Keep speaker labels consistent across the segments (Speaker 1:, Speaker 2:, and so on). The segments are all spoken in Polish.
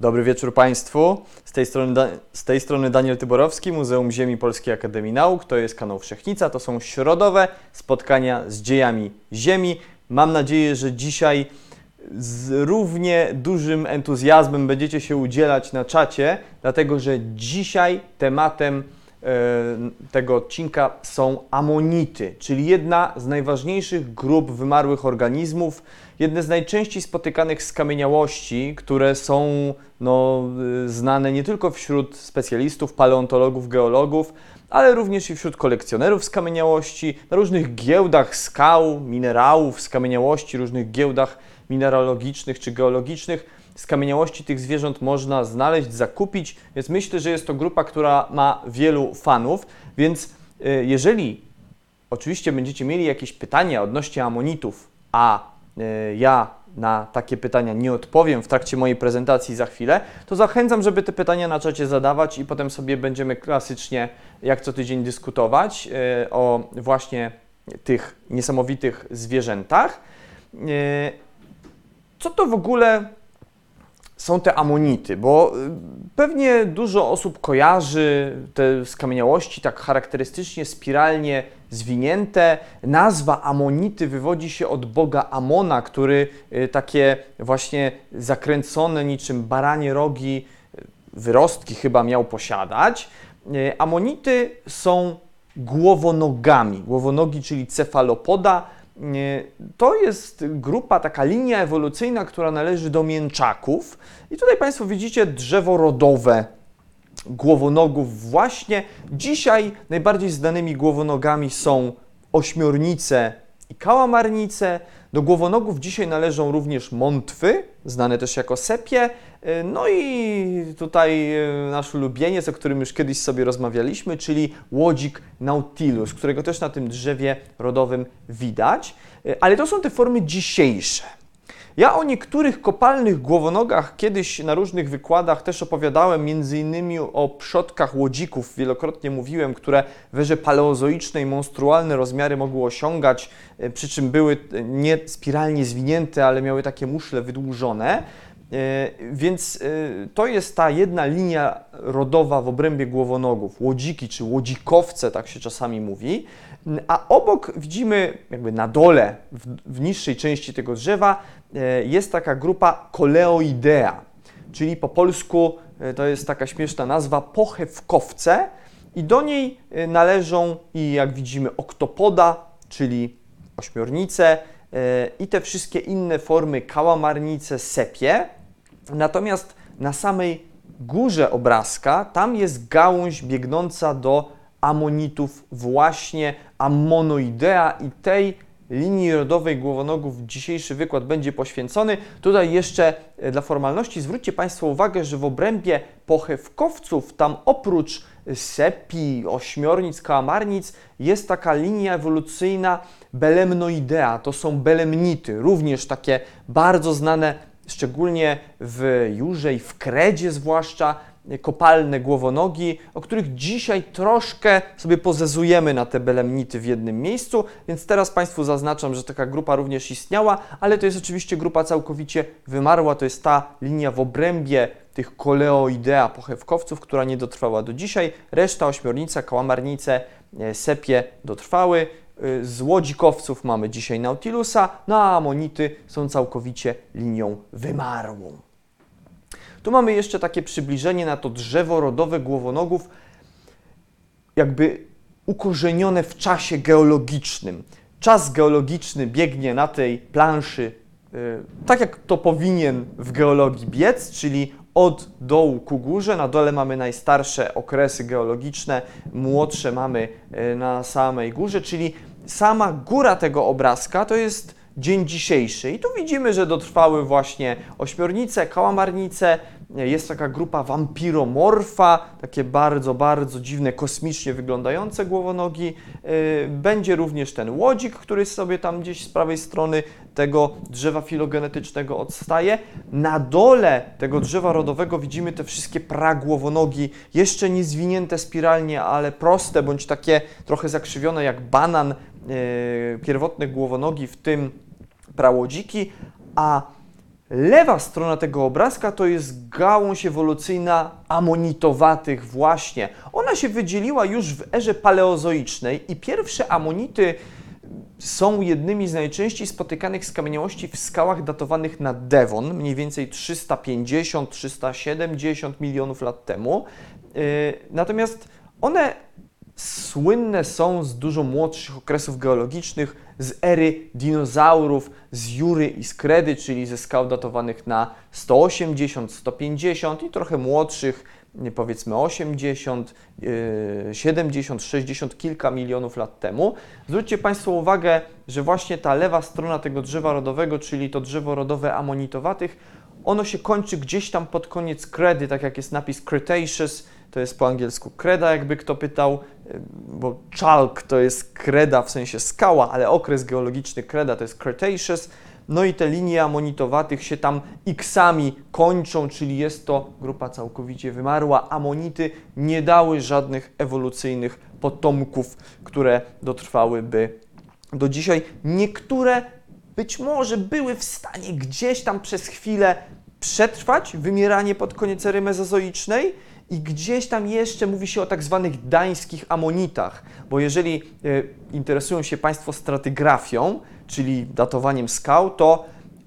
Speaker 1: Dobry wieczór Państwu. Z tej, strony, z tej strony Daniel Tyborowski, Muzeum Ziemi Polskiej Akademii Nauk. To jest kanał Wszechnica. To są środowe spotkania z dziejami Ziemi. Mam nadzieję, że dzisiaj z równie dużym entuzjazmem będziecie się udzielać na czacie, dlatego że dzisiaj tematem e, tego odcinka są amonity, czyli jedna z najważniejszych grup wymarłych organizmów, jedne z najczęściej spotykanych skamieniałości, które są no, y, znane nie tylko wśród specjalistów, paleontologów, geologów, ale również i wśród kolekcjonerów skamieniałości, na różnych giełdach skał, minerałów, skamieniałości, różnych giełdach mineralogicznych czy geologicznych. Skamieniałości tych zwierząt można znaleźć, zakupić, więc myślę, że jest to grupa, która ma wielu fanów, więc y, jeżeli oczywiście będziecie mieli jakieś pytania odnośnie amonitów, a ja na takie pytania nie odpowiem w trakcie mojej prezentacji za chwilę, to zachęcam, żeby te pytania na czacie zadawać i potem sobie będziemy klasycznie, jak co tydzień, dyskutować y, o właśnie tych niesamowitych zwierzętach. Y, Co to w ogóle są te amonity? Bo pewnie dużo osób kojarzy te skamieniałości tak charakterystycznie spiralnie zwinięte. Nazwa amonity wywodzi się od boga Amona, który y, takie właśnie zakręcone niczym baranie rogi y, wyrostki chyba miał posiadać. Y, Amonity są głowonogami. Głowonogi, czyli cefalopoda. To jest grupa, taka linia ewolucyjna, która należy do mięczaków. I tutaj Państwo widzicie drzewo rodowe głowonogów właśnie. Dzisiaj najbardziej znanymi głowonogami są ośmiornice i kałamarnice. Do głowonogów dzisiaj należą również mątwy, znane też jako sepie. No i tutaj y, nasz ulubieniec, o którym już kiedyś sobie rozmawialiśmy, czyli łodzik nautilus, którego też na tym drzewie rodowym widać. Y, Ale to są te formy dzisiejsze. Ja o niektórych kopalnych głowonogach kiedyś na różnych wykładach też opowiadałem, między innymi o przodkach łodzików, wielokrotnie mówiłem, które w erze paleozoicznej monstrualne rozmiary mogły osiągać, e, przy czym były e, nie spiralnie zwinięte, ale miały takie muszle wydłużone. E, Więc e, to jest ta jedna linia rodowa w obrębie głowonogów, łodziki czy łodzikowce, tak się czasami mówi. A obok widzimy, jakby na dole, w, niższej części tego drzewa, e, jest taka grupa Coleoidea, czyli po polsku to jest taka śmieszna nazwa pochewkowce i do niej należą i jak widzimy oktopoda, czyli ośmiornice i te wszystkie inne formy kałamarnice, sepie. Natomiast na samej górze obrazka tam jest gałąź biegnąca do amonitów właśnie Ammonoidea i tej linii rodowej głowonogów dzisiejszy wykład będzie poświęcony. Tutaj jeszcze e, dla formalności zwróćcie Państwo uwagę, że w obrębie pochewkowców tam oprócz sepi, ośmiornic, kałamarnic jest taka linia ewolucyjna belemnoidea. To są belemnity, również takie bardzo znane szczególnie w Jurze i w Kredzie zwłaszcza, kopalne głowonogi, o których dzisiaj troszkę sobie pozezujemy na te belemnity w jednym miejscu, więc teraz Państwu zaznaczam, że taka grupa również istniała, ale to jest oczywiście grupa całkowicie wymarła, to jest ta linia w obrębie tych koleoidea pochewkowców, która nie dotrwała do dzisiaj. Reszta ośmiornica, kałamarnice, e, sepie dotrwały. Y, Z łodzikowców mamy dzisiaj Nautilusa, no a amonity są całkowicie linią wymarłą. Tu mamy jeszcze takie przybliżenie na to drzewo rodowe głowonogów, jakby ukorzenione w czasie geologicznym. Czas geologiczny biegnie na tej planszy y, tak, jak to powinien w geologii biec, czyli od dołu ku górze. Na dole mamy najstarsze okresy geologiczne, młodsze mamy y, na samej górze, czyli sama góra tego obrazka to jest dzień dzisiejszy. I tu widzimy, że dotrwały właśnie ośmiornice, kałamarnice, jest taka grupa wampiromorfa, takie bardzo, bardzo dziwne, kosmicznie wyglądające głowonogi. Yy, Będzie również ten łodzik, który sobie tam gdzieś z prawej strony tego drzewa filogenetycznego odstaje. Na dole tego drzewa rodowego widzimy te wszystkie pragłowonogi, jeszcze nie zwinięte spiralnie, ale proste, bądź takie trochę zakrzywione jak banan, yy, pierwotne głowonogi, w tym prałodziki, a Lewa strona tego obrazka to jest gałąź ewolucyjna amonitowatych właśnie. Ona się wydzieliła już w erze paleozoicznej i pierwsze amonity są jednymi z najczęściej spotykanych skamieniałości w skałach datowanych na Devon, mniej więcej 350-370 milionów lat temu. Yy, natomiast one słynne są z dużo młodszych okresów geologicznych, z ery dinozaurów, z Jury i Skredy, czyli ze skał datowanych na 180, 150 i trochę młodszych, powiedzmy 80, 70, 60, kilka milionów lat temu. Zwróćcie Państwo uwagę, że właśnie ta lewa strona tego drzewa rodowego, czyli to drzewo rodowe amonitowatych, ono się kończy gdzieś tam pod koniec kredy, tak jak jest napis Cretaceous, to jest po angielsku kreda, jakby kto pytał, bo chalk to jest kreda w sensie skała, ale okres geologiczny kreda to jest Cretaceous. No i te linie amonitowatych się tam X-ami kończą, czyli jest to grupa całkowicie wymarła. Amonity nie dały żadnych ewolucyjnych potomków, które dotrwałyby do dzisiaj. Niektóre być może były w stanie gdzieś tam przez chwilę przetrwać wymieranie pod koniec ery mezozoicznej, i gdzieś tam jeszcze mówi się o tak zwanych dańskich amonitach, bo jeżeli e, interesują się Państwo stratygrafią, czyli datowaniem skał, to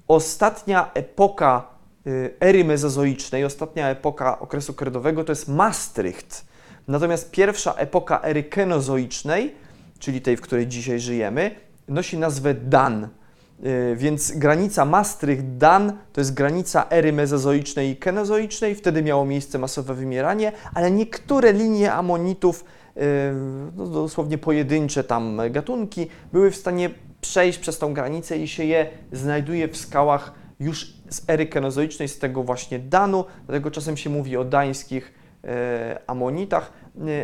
Speaker 1: ostatnia epoka e, ery mezozoicznej, ostatnia epoka okresu kredowego to jest Maastricht. Natomiast pierwsza epoka ery kenozoicznej, czyli tej, w której dzisiaj żyjemy, nosi nazwę Dan. Y, więc granica Maastricht-Dan to jest granica ery mezozoicznej i kenozoicznej, wtedy miało miejsce masowe wymieranie, ale niektóre linie amonitów, y, no dosłownie pojedyncze tam gatunki, były w stanie przejść przez tą granicę i się je znajduje w skałach już z ery kenozoicznej, z tego właśnie Danu, dlatego czasem się mówi o dańskich y, amonitach.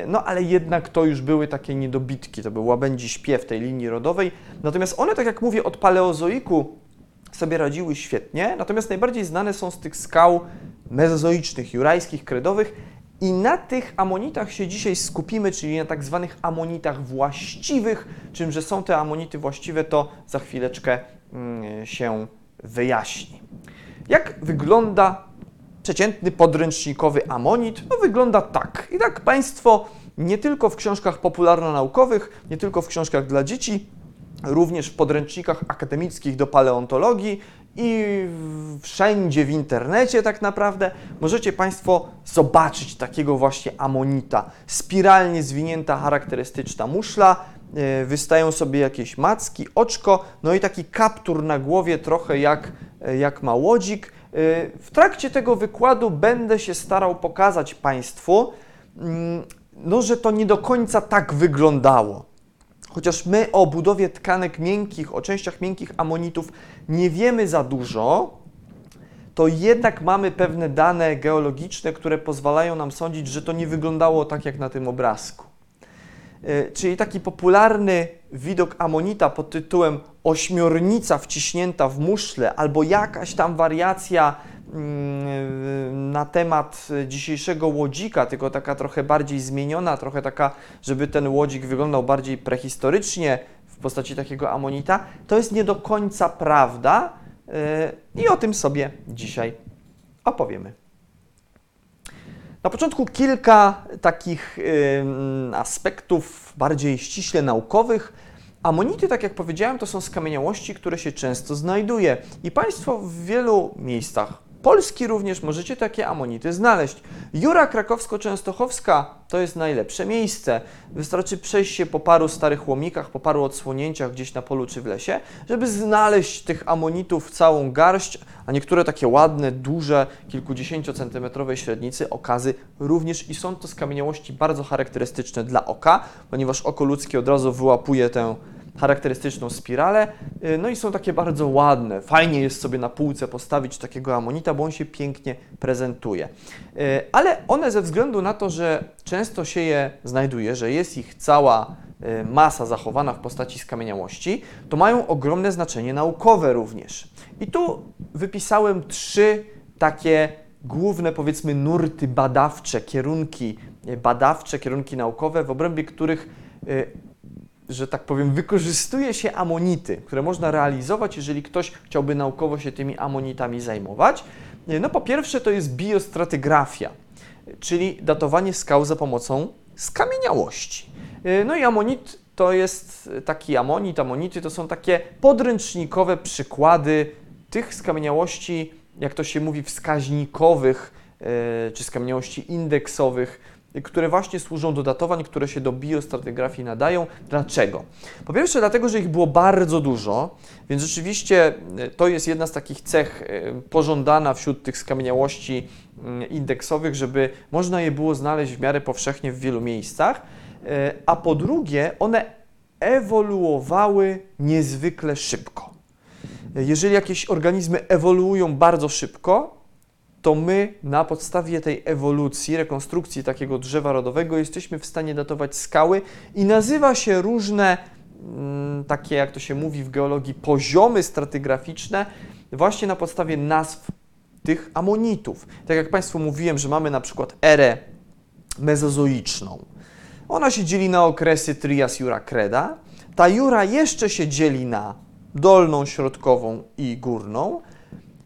Speaker 1: No ale jednak to już były takie niedobitki, to był łabędzi śpiew tej linii rodowej. Natomiast one, tak jak mówię, od paleozoiku sobie radziły świetnie, natomiast najbardziej znane są z tych skał mezozoicznych, jurajskich, kredowych i na tych amonitach się dzisiaj skupimy, czyli na tak zwanych amonitach właściwych. Czym, że są te amonity właściwe, to za chwileczkę mm, się wyjaśni. Jak wygląda przeciętny podręcznikowy amonit no, wygląda tak. I tak Państwo nie tylko w książkach popularno-naukowych, nie tylko w książkach dla dzieci, również w podręcznikach akademickich do paleontologii i wszędzie w internecie tak naprawdę możecie Państwo zobaczyć takiego właśnie amonita. Spiralnie zwinięta charakterystyczna muszla, e, wystają sobie jakieś macki, oczko, no i taki kaptur na głowie trochę jak, e, jak ma łodzik w trakcie tego wykładu będę się starał pokazać Państwu, mm, no, że to nie do końca tak wyglądało. Chociaż my o budowie tkanek miękkich, o częściach miękkich amonitów nie wiemy za dużo, to jednak mamy pewne dane geologiczne, które pozwalają nam sądzić, że to nie wyglądało tak jak na tym obrazku. Y, czyli taki popularny widok amonita pod tytułem ośmiornica wciśnięta w muszle albo jakaś tam wariacja mm, na temat dzisiejszego łodzika, tylko taka trochę bardziej zmieniona, trochę taka, żeby ten łodzik wyglądał bardziej prehistorycznie w postaci takiego amonita, to jest nie do końca prawda y, i o tym sobie dzisiaj opowiemy. Na początku kilka takich aspektów bardziej ściśle naukowych. Amonity, tak jak powiedziałem, to są skamieniałości, które się często znajduje i Państwo w wielu miejscach Polski również możecie takie amonity znaleźć. Jura krakowsko-częstochowska to jest najlepsze miejsce. Wystarczy przejść się po paru starych łomikach, po paru odsłonięciach gdzieś na polu czy w lesie, żeby znaleźć tych amonitów całą garść, a niektóre takie ładne, duże, kilkudziesięciocentymetrowej średnicy, okazy również i są to skamieniałości bardzo charakterystyczne dla oka, ponieważ oko ludzkie od razu wyłapuje tę charakterystyczną spiralę. Y, no i są takie bardzo ładne. Fajnie jest sobie na półce postawić takiego amonita, bo on się pięknie prezentuje. Y, ale one ze względu na to, że często się je znajduje, że jest ich cała y, masa zachowana w postaci skamieniałości, to mają ogromne znaczenie naukowe również. I tu wypisałem trzy takie główne, powiedzmy, nurty badawcze, kierunki badawcze, kierunki naukowe, w obrębie których że tak powiem, wykorzystuje się amonity, które można realizować, jeżeli ktoś chciałby naukowo się tymi amonitami zajmować. No po pierwsze to jest biostratygrafia, czyli datowanie skał za pomocą skamieniałości. No i amonit to jest taki amonit, amonity to są takie podręcznikowe przykłady tych skamieniałości, jak to się mówi, wskaźnikowych e, czy skamieniałości indeksowych, które właśnie służą do datowań, które się do biostratygrafii nadają. Dlaczego? Po pierwsze, dlatego, że ich było bardzo dużo, więc rzeczywiście e, to jest jedna z takich cech e, pożądana wśród tych skamieniałości mm, indeksowych, żeby można je było znaleźć w miarę powszechnie w wielu miejscach. A po drugie, one ewoluowały niezwykle szybko. Jeżeli jakieś organizmy ewoluują bardzo szybko, to my na podstawie tej ewolucji, rekonstrukcji takiego drzewa rodowego jesteśmy w stanie datować skały i nazywa się różne mm, takie, jak to się mówi w geologii, poziomy stratygraficzne właśnie na podstawie nazw tych amonitów. Tak jak Państwu mówiłem, że mamy na przykład erę mezozoiczną. Ona się dzieli na okresy Trias, Jura, Kreda. Ta Jura jeszcze się dzieli na dolną, środkową i górną.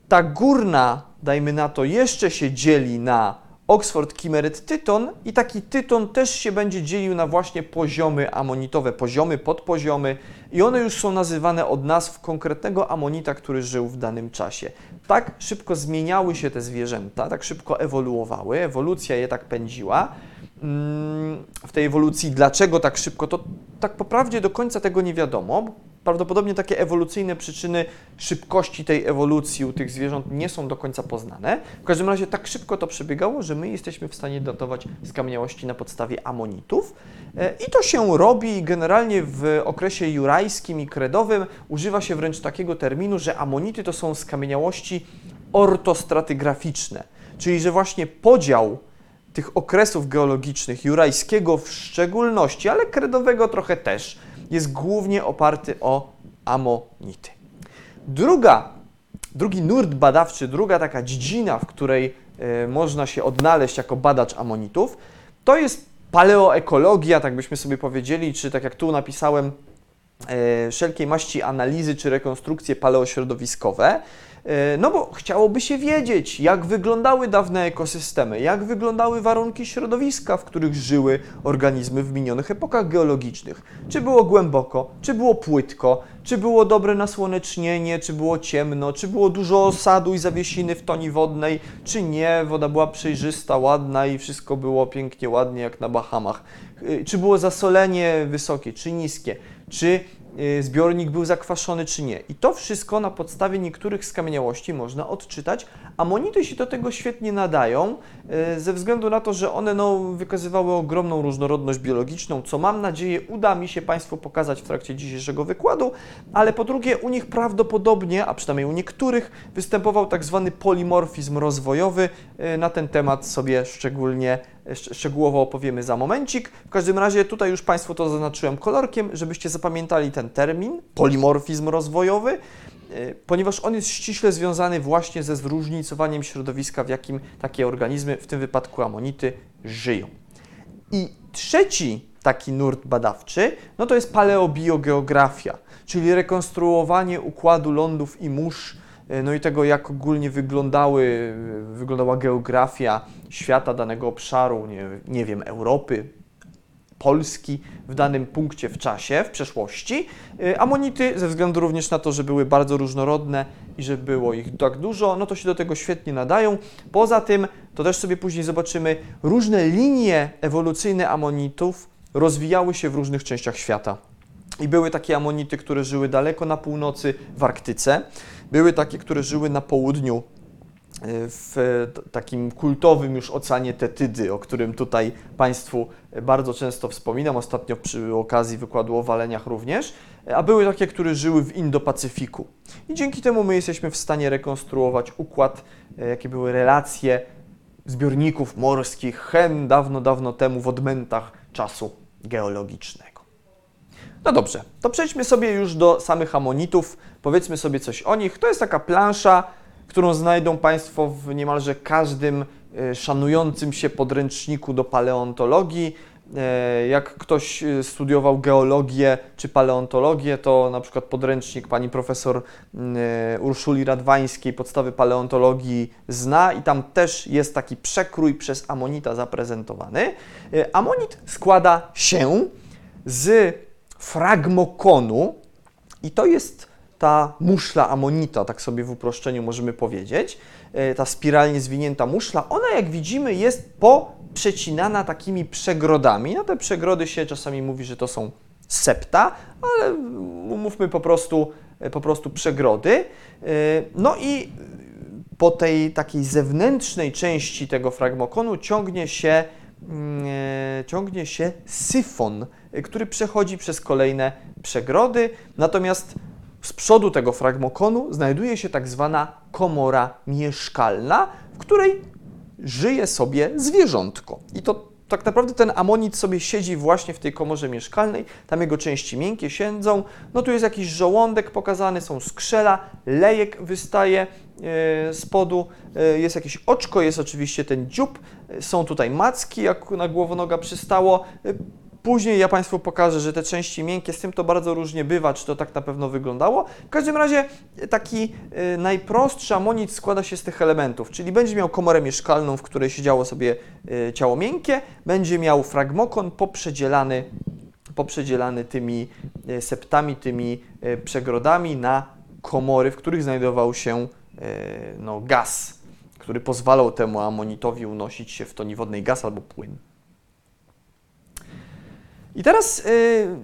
Speaker 1: Ta górna, dajmy na to, jeszcze się dzieli na Oxford, Kimmerit, Tyton i taki Tyton też się będzie dzielił na właśnie poziomy amonitowe, poziomy, podpoziomy i one już są nazywane od nazw konkretnego amonita, który żył w danym czasie. Tak szybko zmieniały się te zwierzęta, tak szybko ewoluowały, ewolucja je tak pędziła. Mm, w tej ewolucji, dlaczego tak szybko, to tak po do końca tego nie wiadomo, prawdopodobnie takie ewolucyjne przyczyny szybkości tej ewolucji u tych zwierząt nie są do końca poznane. W każdym razie tak szybko to przebiegało, że my jesteśmy w stanie datować skamieniałości na podstawie amonitów. E, I to się robi generalnie w okresie jurajskim i kredowym. Używa się wręcz takiego terminu, że amonity to są skamieniałości ortostratygraficzne, czyli że właśnie podział tych okresów geologicznych, jurajskiego w szczególności, ale kredowego trochę też, jest głównie oparty o amonity. Druga, drugi nurt badawczy, druga taka dziedzina, w której y, można się odnaleźć jako badacz amonitów, to jest paleoekologia, tak byśmy sobie powiedzieli, czy tak jak tu napisałem, y, wszelkiej maści analizy czy rekonstrukcje paleośrodowiskowe. E, no bo chciałoby się wiedzieć, jak wyglądały dawne ekosystemy, jak wyglądały warunki środowiska, w których żyły organizmy w minionych epokach geologicznych. Czy było głęboko, czy było płytko, czy było dobre nasłonecznienie, czy było ciemno, czy było dużo osadu i zawiesiny w toni wodnej, czy nie, woda była przejrzysta, ładna i wszystko było pięknie, ładnie jak na Bahamach. E, czy było zasolenie wysokie, czy niskie, czy zbiornik był zakwaszony czy nie. I to wszystko na podstawie niektórych skamieniałości można odczytać. Amonity się do tego świetnie nadają, y, ze względu na to, że one no, wykazywały ogromną różnorodność biologiczną, co mam nadzieję uda mi się Państwu pokazać w trakcie dzisiejszego wykładu, ale po drugie u nich prawdopodobnie, a przynajmniej u niektórych, występował tak zwany polimorfizm rozwojowy. Y, na ten temat sobie szczególnie szczegółowo opowiemy za momencik. W każdym razie tutaj już Państwu to zaznaczyłem kolorkiem, żebyście zapamiętali ten termin, polimorfizm rozwojowy, e, ponieważ on jest ściśle związany właśnie ze zróżnicowaniem środowiska, w jakim takie organizmy, w tym wypadku amonity, żyją. I trzeci taki nurt badawczy, no to jest paleobiogeografia, czyli rekonstruowanie układu lądów i mórz no i tego, jak ogólnie wyglądały, wyglądała geografia świata danego obszaru, nie, nie wiem, Europy, Polski w danym punkcie w czasie, w przeszłości. E, amonity, ze względu również na to, że były bardzo różnorodne i że było ich tak dużo, no to się do tego świetnie nadają. Poza tym, to też sobie później zobaczymy, różne linie ewolucyjne amonitów rozwijały się w różnych częściach świata. I były takie amonity, które żyły daleko na północy w Arktyce. Były takie, które żyły na południu e, w takim kultowym już oceanie Tetydy, o którym tutaj Państwu bardzo często wspominam, ostatnio przy okazji wykładu o waleniach również, a były takie, które żyły w Indo-Pacyfiku. I dzięki temu my jesteśmy w stanie rekonstruować układ, e, jakie były relacje zbiorników morskich hen dawno, dawno temu w odmętach czasu geologicznego. No dobrze, to przejdźmy sobie już do samych amonitów, powiedzmy sobie coś o nich. To jest taka plansza, którą znajdą Państwo w niemalże każdym y, szanującym się podręczniku do paleontologii. E, jak ktoś e, studiował geologię czy paleontologię, to na przykład podręcznik pani profesor e, Urszuli Radwańskiej podstawy paleontologii zna i tam też jest taki przekrój przez amonita zaprezentowany. Amonit składa się z fragmokonu i to jest ta muszla amonita, tak sobie w uproszczeniu możemy powiedzieć, ta spiralnie zwinięta muszla, ona jak widzimy jest po przecinana takimi przegrodami. Na te przegrody się czasami mówi, że to są septa, ale mówmy po prostu, po prostu przegrody. E, no i po tej takiej zewnętrznej części tego fragmokonu ciągnie się, mm, e, ciągnie się syfon, który przechodzi przez kolejne przegrody. Natomiast z przodu tego fragmokonu znajduje się tak zwana komora mieszkalna, w której żyje sobie zwierzątko. I to tak naprawdę ten amonit sobie siedzi właśnie w tej komorze mieszkalnej, tam jego części miękkie siedzą, no tu jest jakiś żołądek pokazany, są skrzela, lejek wystaje e, z spodu, e, jest jakieś oczko, jest oczywiście ten dziób, są tutaj macki, jak na głowonoga przystało, Później ja Państwu pokażę, że te części miękkie, z tym to bardzo różnie bywa, czy to tak na pewno wyglądało. W każdym razie taki y, najprostszy amonit składa się z tych elementów, czyli będzie miał komorę mieszkalną, w której siedziało sobie y, ciało miękkie, będzie miał fragmokon poprzedzielany, poprzedzielany tymi septami, tymi przegrodami na komory, w których znajdował się no, gaz, który pozwalał temu amonitowi unosić się w toni wodnej gaz albo płyn. I teraz, y,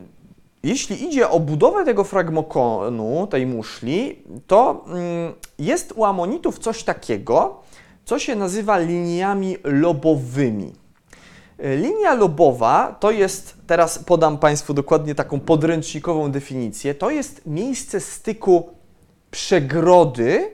Speaker 1: jeśli idzie o budowę tego fragmokonu, tej muszli, to y, jest u amonitów coś takiego, co się nazywa liniami lobowymi. Y, linia lobowa to jest, teraz podam Państwu dokładnie taką podręcznikową definicję, to jest miejsce styku przegrody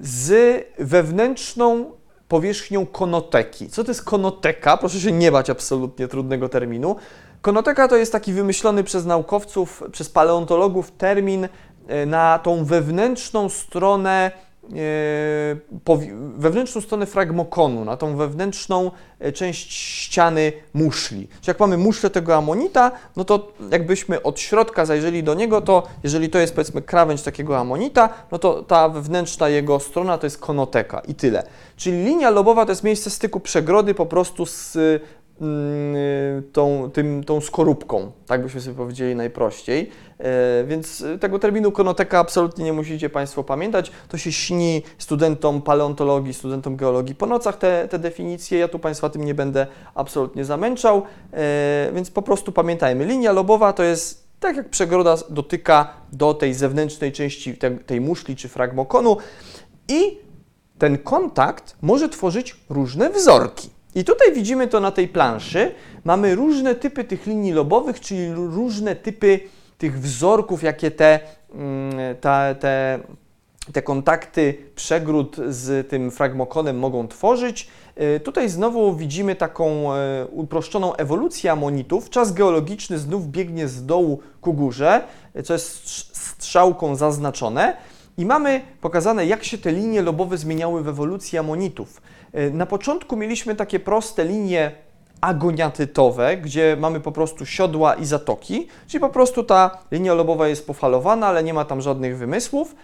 Speaker 1: z wewnętrzną powierzchnią konoteki. Co to jest konoteka? Proszę się nie bać absolutnie trudnego terminu. Konoteka to jest taki wymyślony przez naukowców, przez paleontologów termin e, na tą wewnętrzną stronę e, wewnętrzną stronę fragmokonu, na tą wewnętrzną e, część ściany muszli. Czyli jak mamy muszlę tego amonita, no to jakbyśmy od środka zajrzeli do niego, to jeżeli to jest powiedzmy krawędź takiego amonita, no to ta wewnętrzna jego strona to jest konoteka i tyle. Czyli linia lobowa to jest miejsce styku przegrody po prostu z tą, tym, tą skorupką, tak byśmy sobie powiedzieli najprościej. E, więc tego terminu konoteka absolutnie nie musicie Państwo pamiętać. To się śni studentom paleontologii, studentom geologii po nocach te, te definicje. Ja tu Państwa tym nie będę absolutnie zamęczał, e, więc po prostu pamiętajmy. Linia lobowa to jest tak jak przegroda dotyka do tej zewnętrznej części tej, tej muszli czy fragmokonu i ten kontakt może tworzyć różne wzorki. I tutaj widzimy to na tej planszy. Mamy różne typy tych linii lobowych, czyli różne typy tych wzorków, jakie te, mm, te, te, te kontakty przegród z tym fragmokonem mogą tworzyć. Y, tutaj znowu widzimy taką e, uproszczoną ewolucję amonitów. Czas geologiczny znów biegnie z dołu ku górze, co jest strzałką zaznaczone. I mamy pokazane, jak się te linie lobowe zmieniały w ewolucji amonitów. E, na początku mieliśmy takie proste linie agoniatytowe, gdzie mamy po prostu siodła i zatoki, czyli po prostu ta linia lobowa jest pofalowana, ale nie ma tam żadnych wymysłów.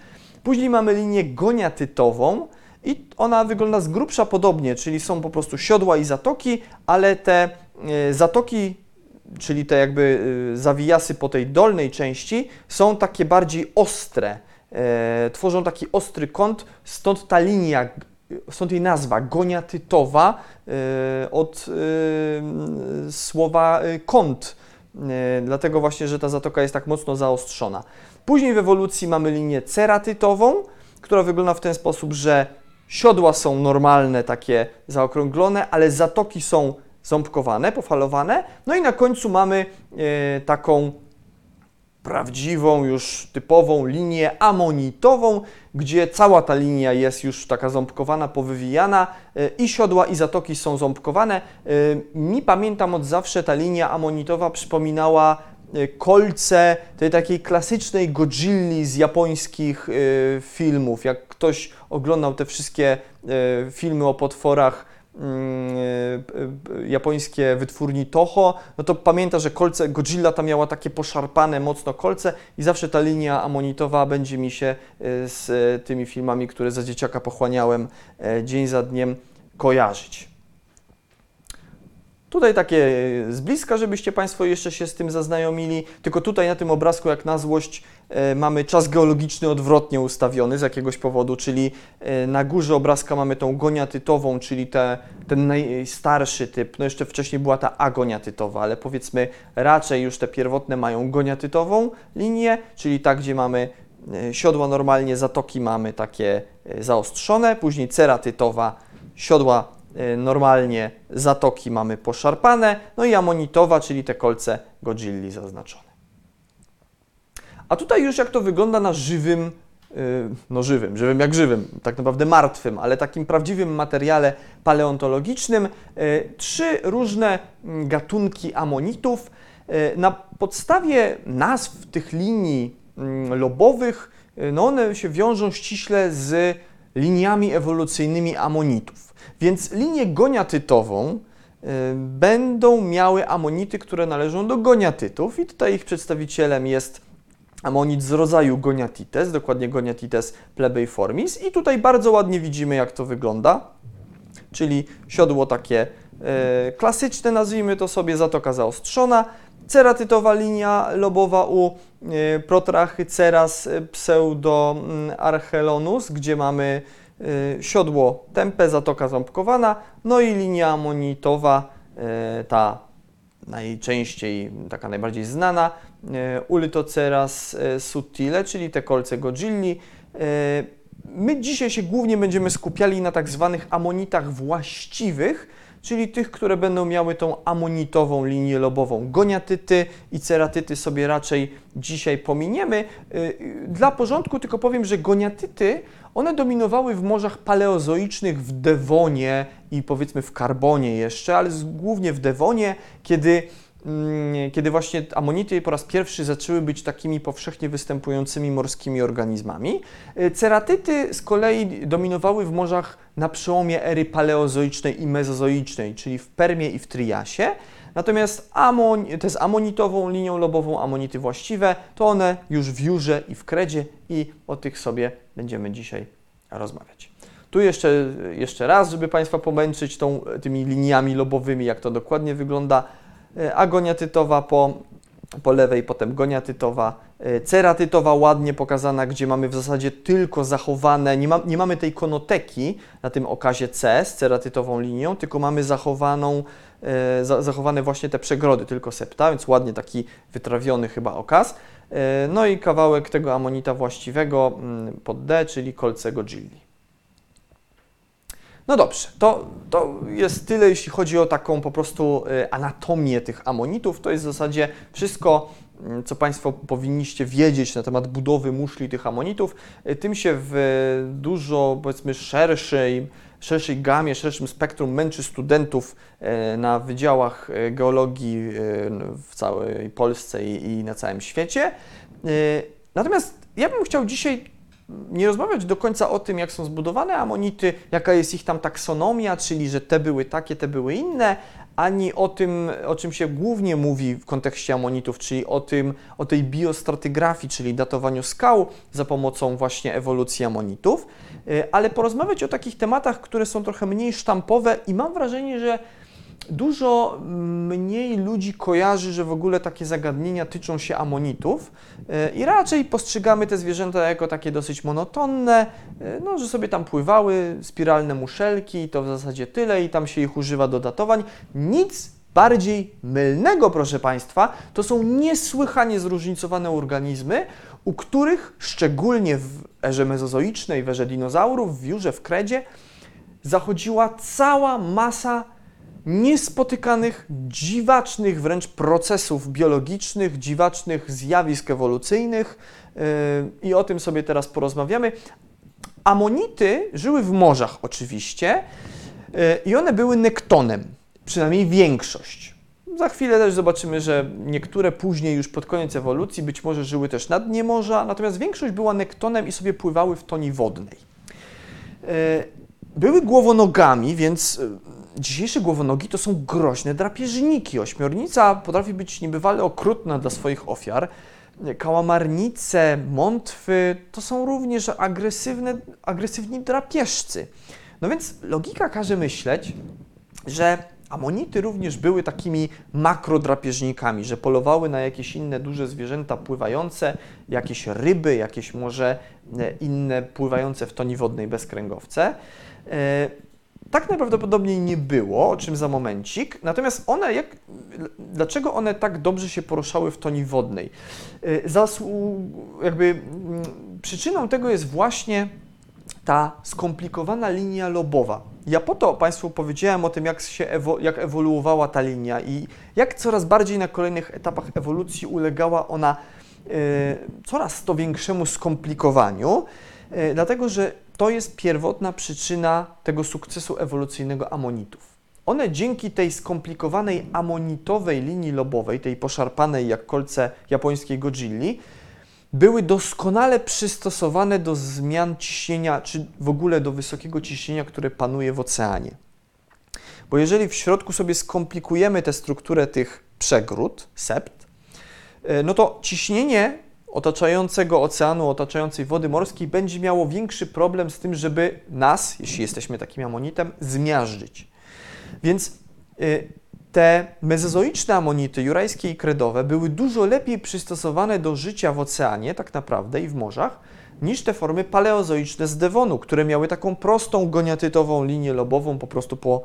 Speaker 1: Później mamy linię goniatytową i ona wygląda z grubsza podobnie, czyli są po prostu siodła i zatoki, ale te e, zatoki, czyli te jakby e, zawijasy po tej dolnej części są takie bardziej ostre, tworzą taki ostry kąt, stąd ta linia stąd jej nazwa, goniatytowa, e, od e, słowa e, kąt, dlatego właśnie, że ta zatoka jest tak mocno zaostrzona. Później w ewolucji mamy linię ceratytową, która wygląda w ten sposób, że siodła są normalne, takie zaokrąglone, ale zatoki są ząbkowane, pofalowane. No i na końcu mamy taką prawdziwą, już typową linię amonitową, gdzie cała ta linia jest już taka ząbkowana, powywijana e, i siodła i zatoki są ząbkowane. E, mi pamiętam od zawsze ta linia amonitowa przypominała e, kolce tej takiej klasycznej Godzilli z japońskich filmów. Jak ktoś oglądał te wszystkie filmy o potworach japońskie wytwórni Toho, no to pamięta, że kolce Godzilla tam miała takie poszarpane mocno kolce i zawsze ta linia amonitowa będzie mi się y, z tymi filmami, które za dzieciaka pochłaniałem e, dzień za dniem kojarzyć. Tutaj takie z bliska, żebyście Państwo jeszcze się z tym zaznajomili, tylko tutaj na tym obrazku, jak na złość, e, mamy czas geologiczny odwrotnie ustawiony z jakiegoś powodu, czyli e, na górze obrazka mamy tą goniatytową, czyli te, ten najstarszy typ, no jeszcze wcześniej była ta agoniatytowa, ale powiedzmy raczej już te pierwotne mają goniatytową linię, czyli tak, gdzie mamy e, siodła normalnie, zatoki mamy takie zaostrzone, później ceratytowa, siodła normalnie zatoki mamy poszarpane, no i amonitowa, czyli te kolce Godzilli zaznaczone. A tutaj już jak to wygląda na żywym, y, no żywym, żywym jak żywym, tak naprawdę martwym, ale takim prawdziwym materiale paleontologicznym, y, trzy różne mm, gatunki amonitów. Na podstawie nazw tych linii mm, lobowych, no one się wiążą ściśle z liniami ewolucyjnymi amonitów. Więc linię goniatytową y, będą miały amonity, które należą do goniatytów i tutaj ich przedstawicielem jest amonit z rodzaju goniatites, dokładnie goniatites plebeiformis i tutaj bardzo ładnie widzimy jak to wygląda, czyli siodło takie y, klasyczne, nazwijmy to sobie, zatoka zaostrzona, ceratytowa linia lobowa u y, Protrachyceras pseudo-archelonus, gdzie mamy siodło tempe, zatoka ząbkowana, no i linia amonitowa, ta najczęściej, taka najbardziej znana, y, Ulytoceras subtile, czyli te kolce Godzilli. My dzisiaj się głównie będziemy skupiali na tak zwanych amonitach właściwych, czyli tych, które będą miały tą amonitową linię lobową. Goniatyty i ceratyty sobie raczej dzisiaj pominiemy. Dla porządku tylko powiem, że goniatyty one dominowały w morzach paleozoicznych w Dewonie i powiedzmy w Karbonie jeszcze, ale głównie w Dewonie, kiedy mm, kiedy właśnie amonity po raz pierwszy zaczęły być takimi powszechnie występującymi morskimi organizmami. Y, ceratyty z kolei dominowały w morzach na przełomie ery paleozoicznej i mezozoicznej, czyli w Permie i w Triasie. Natomiast amon, te z amonitową linią lobową, amonity właściwe, to one już w Jurze i w Kredzie i o tych sobie będziemy dzisiaj rozmawiać. Tu jeszcze, jeszcze raz, żeby Państwa pomęczyć tą, tymi liniami lobowymi, jak to dokładnie wygląda. E, agoniatytowa po, po lewej, potem goniatytowa, e, ceratytowa ładnie pokazana, gdzie mamy w zasadzie tylko zachowane, nie, ma, nie mamy tej konoteki na tym okazie C z ceratytową linią, tylko mamy zachowaną zachowane właśnie te przegrody, tylko septa, więc ładnie taki wytrawiony chyba okaz. E, no i kawałek tego amonita właściwego mm, pod D, czyli kolce Godzilli. No dobrze, to, to jest tyle, jeśli chodzi o taką po prostu e, anatomię tych amonitów. To jest w zasadzie wszystko, mm, co Państwo powinniście wiedzieć na temat budowy muszli tych amonitów. Tym się w dużo, powiedzmy, szerszej szerszej gamie, szerszym spektrum męczy studentów e, na wydziałach e, geologii e, w całej Polsce i na całym świecie. Natomiast ja bym chciał dzisiaj nie rozmawiać do końca o tym, jak są zbudowane amonity, jaka jest ich tam taksonomia, czyli że te były takie, te były inne, ani o tym, o czym się głównie mówi w kontekście amonitów, czyli o tym, o tej biostratygrafii, czyli datowaniu skał za pomocą właśnie ewolucji amonitów, y, ale porozmawiać o takich tematach, które są trochę mniej sztampowe i mam wrażenie, że Dużo mniej ludzi kojarzy, że w ogóle takie zagadnienia tyczą się amonitów e, i raczej postrzegamy te zwierzęta jako takie dosyć monotonne, e, no, że sobie tam pływały spiralne muszelki, to w zasadzie tyle i tam się ich używa do datowań. Nic bardziej mylnego, proszę Państwa, to są niesłychanie zróżnicowane organizmy, u których szczególnie w erze mezozoicznej, w erze dinozaurów, w Jurze, w Kredzie, zachodziła cała masa niespotykanych, dziwacznych wręcz procesów biologicznych, dziwacznych zjawisk ewolucyjnych yy, i o tym sobie teraz porozmawiamy. Amonity żyły w morzach oczywiście yy, i one były nektonem, przynajmniej większość. Za chwilę też zobaczymy, że niektóre później już pod koniec ewolucji być może żyły też na dnie morza, natomiast większość była nektonem i sobie pływały w toni wodnej. Yy, były głowonogami, więc dzisiejsze głowonogi to są groźne drapieżniki. Ośmiornica potrafi być niebywale okrutna dla swoich ofiar. Kałamarnice, mątwy to są również agresywne, agresywni drapieżcy. No więc logika każe myśleć, że amonity również były takimi makrodrapieżnikami, że polowały na jakieś inne duże zwierzęta pływające, jakieś ryby, jakieś może e, inne pływające w toni wodnej bezkręgowce. Tak najprawdopodobniej nie było, o czym za momencik. Natomiast one, jak, dlaczego one tak dobrze się poruszały w toni wodnej? E, zasłu, jakby mm, przyczyną tego jest właśnie ta skomplikowana linia lobowa. Ja po to Państwu powiedziałem o tym, jak, się ewo, jak ewoluowała ta linia i jak coraz bardziej na kolejnych etapach ewolucji ulegała ona y, coraz to większemu skomplikowaniu, y, dlatego że to jest pierwotna przyczyna tego sukcesu ewolucyjnego amonitów. One dzięki tej skomplikowanej amonitowej linii lobowej, tej poszarpanej jak kolce japońskiej Godzilli, były doskonale przystosowane do zmian ciśnienia, czy w ogóle do wysokiego ciśnienia, które panuje w oceanie. Bo jeżeli w środku sobie skomplikujemy tę strukturę tych przegród, sept, e, no to ciśnienie otaczającego oceanu, otaczającej wody morskiej będzie miało większy problem z tym, żeby nas, jeśli jesteśmy takim amonitem, zmiażdżyć. Więc y, te mezozoiczne amonity jurajskie i kredowe były dużo lepiej przystosowane do życia w oceanie, tak naprawdę, i w morzach, niż te formy paleozoiczne z Devonu, które miały taką prostą goniatytową linię lobową, po prostu po,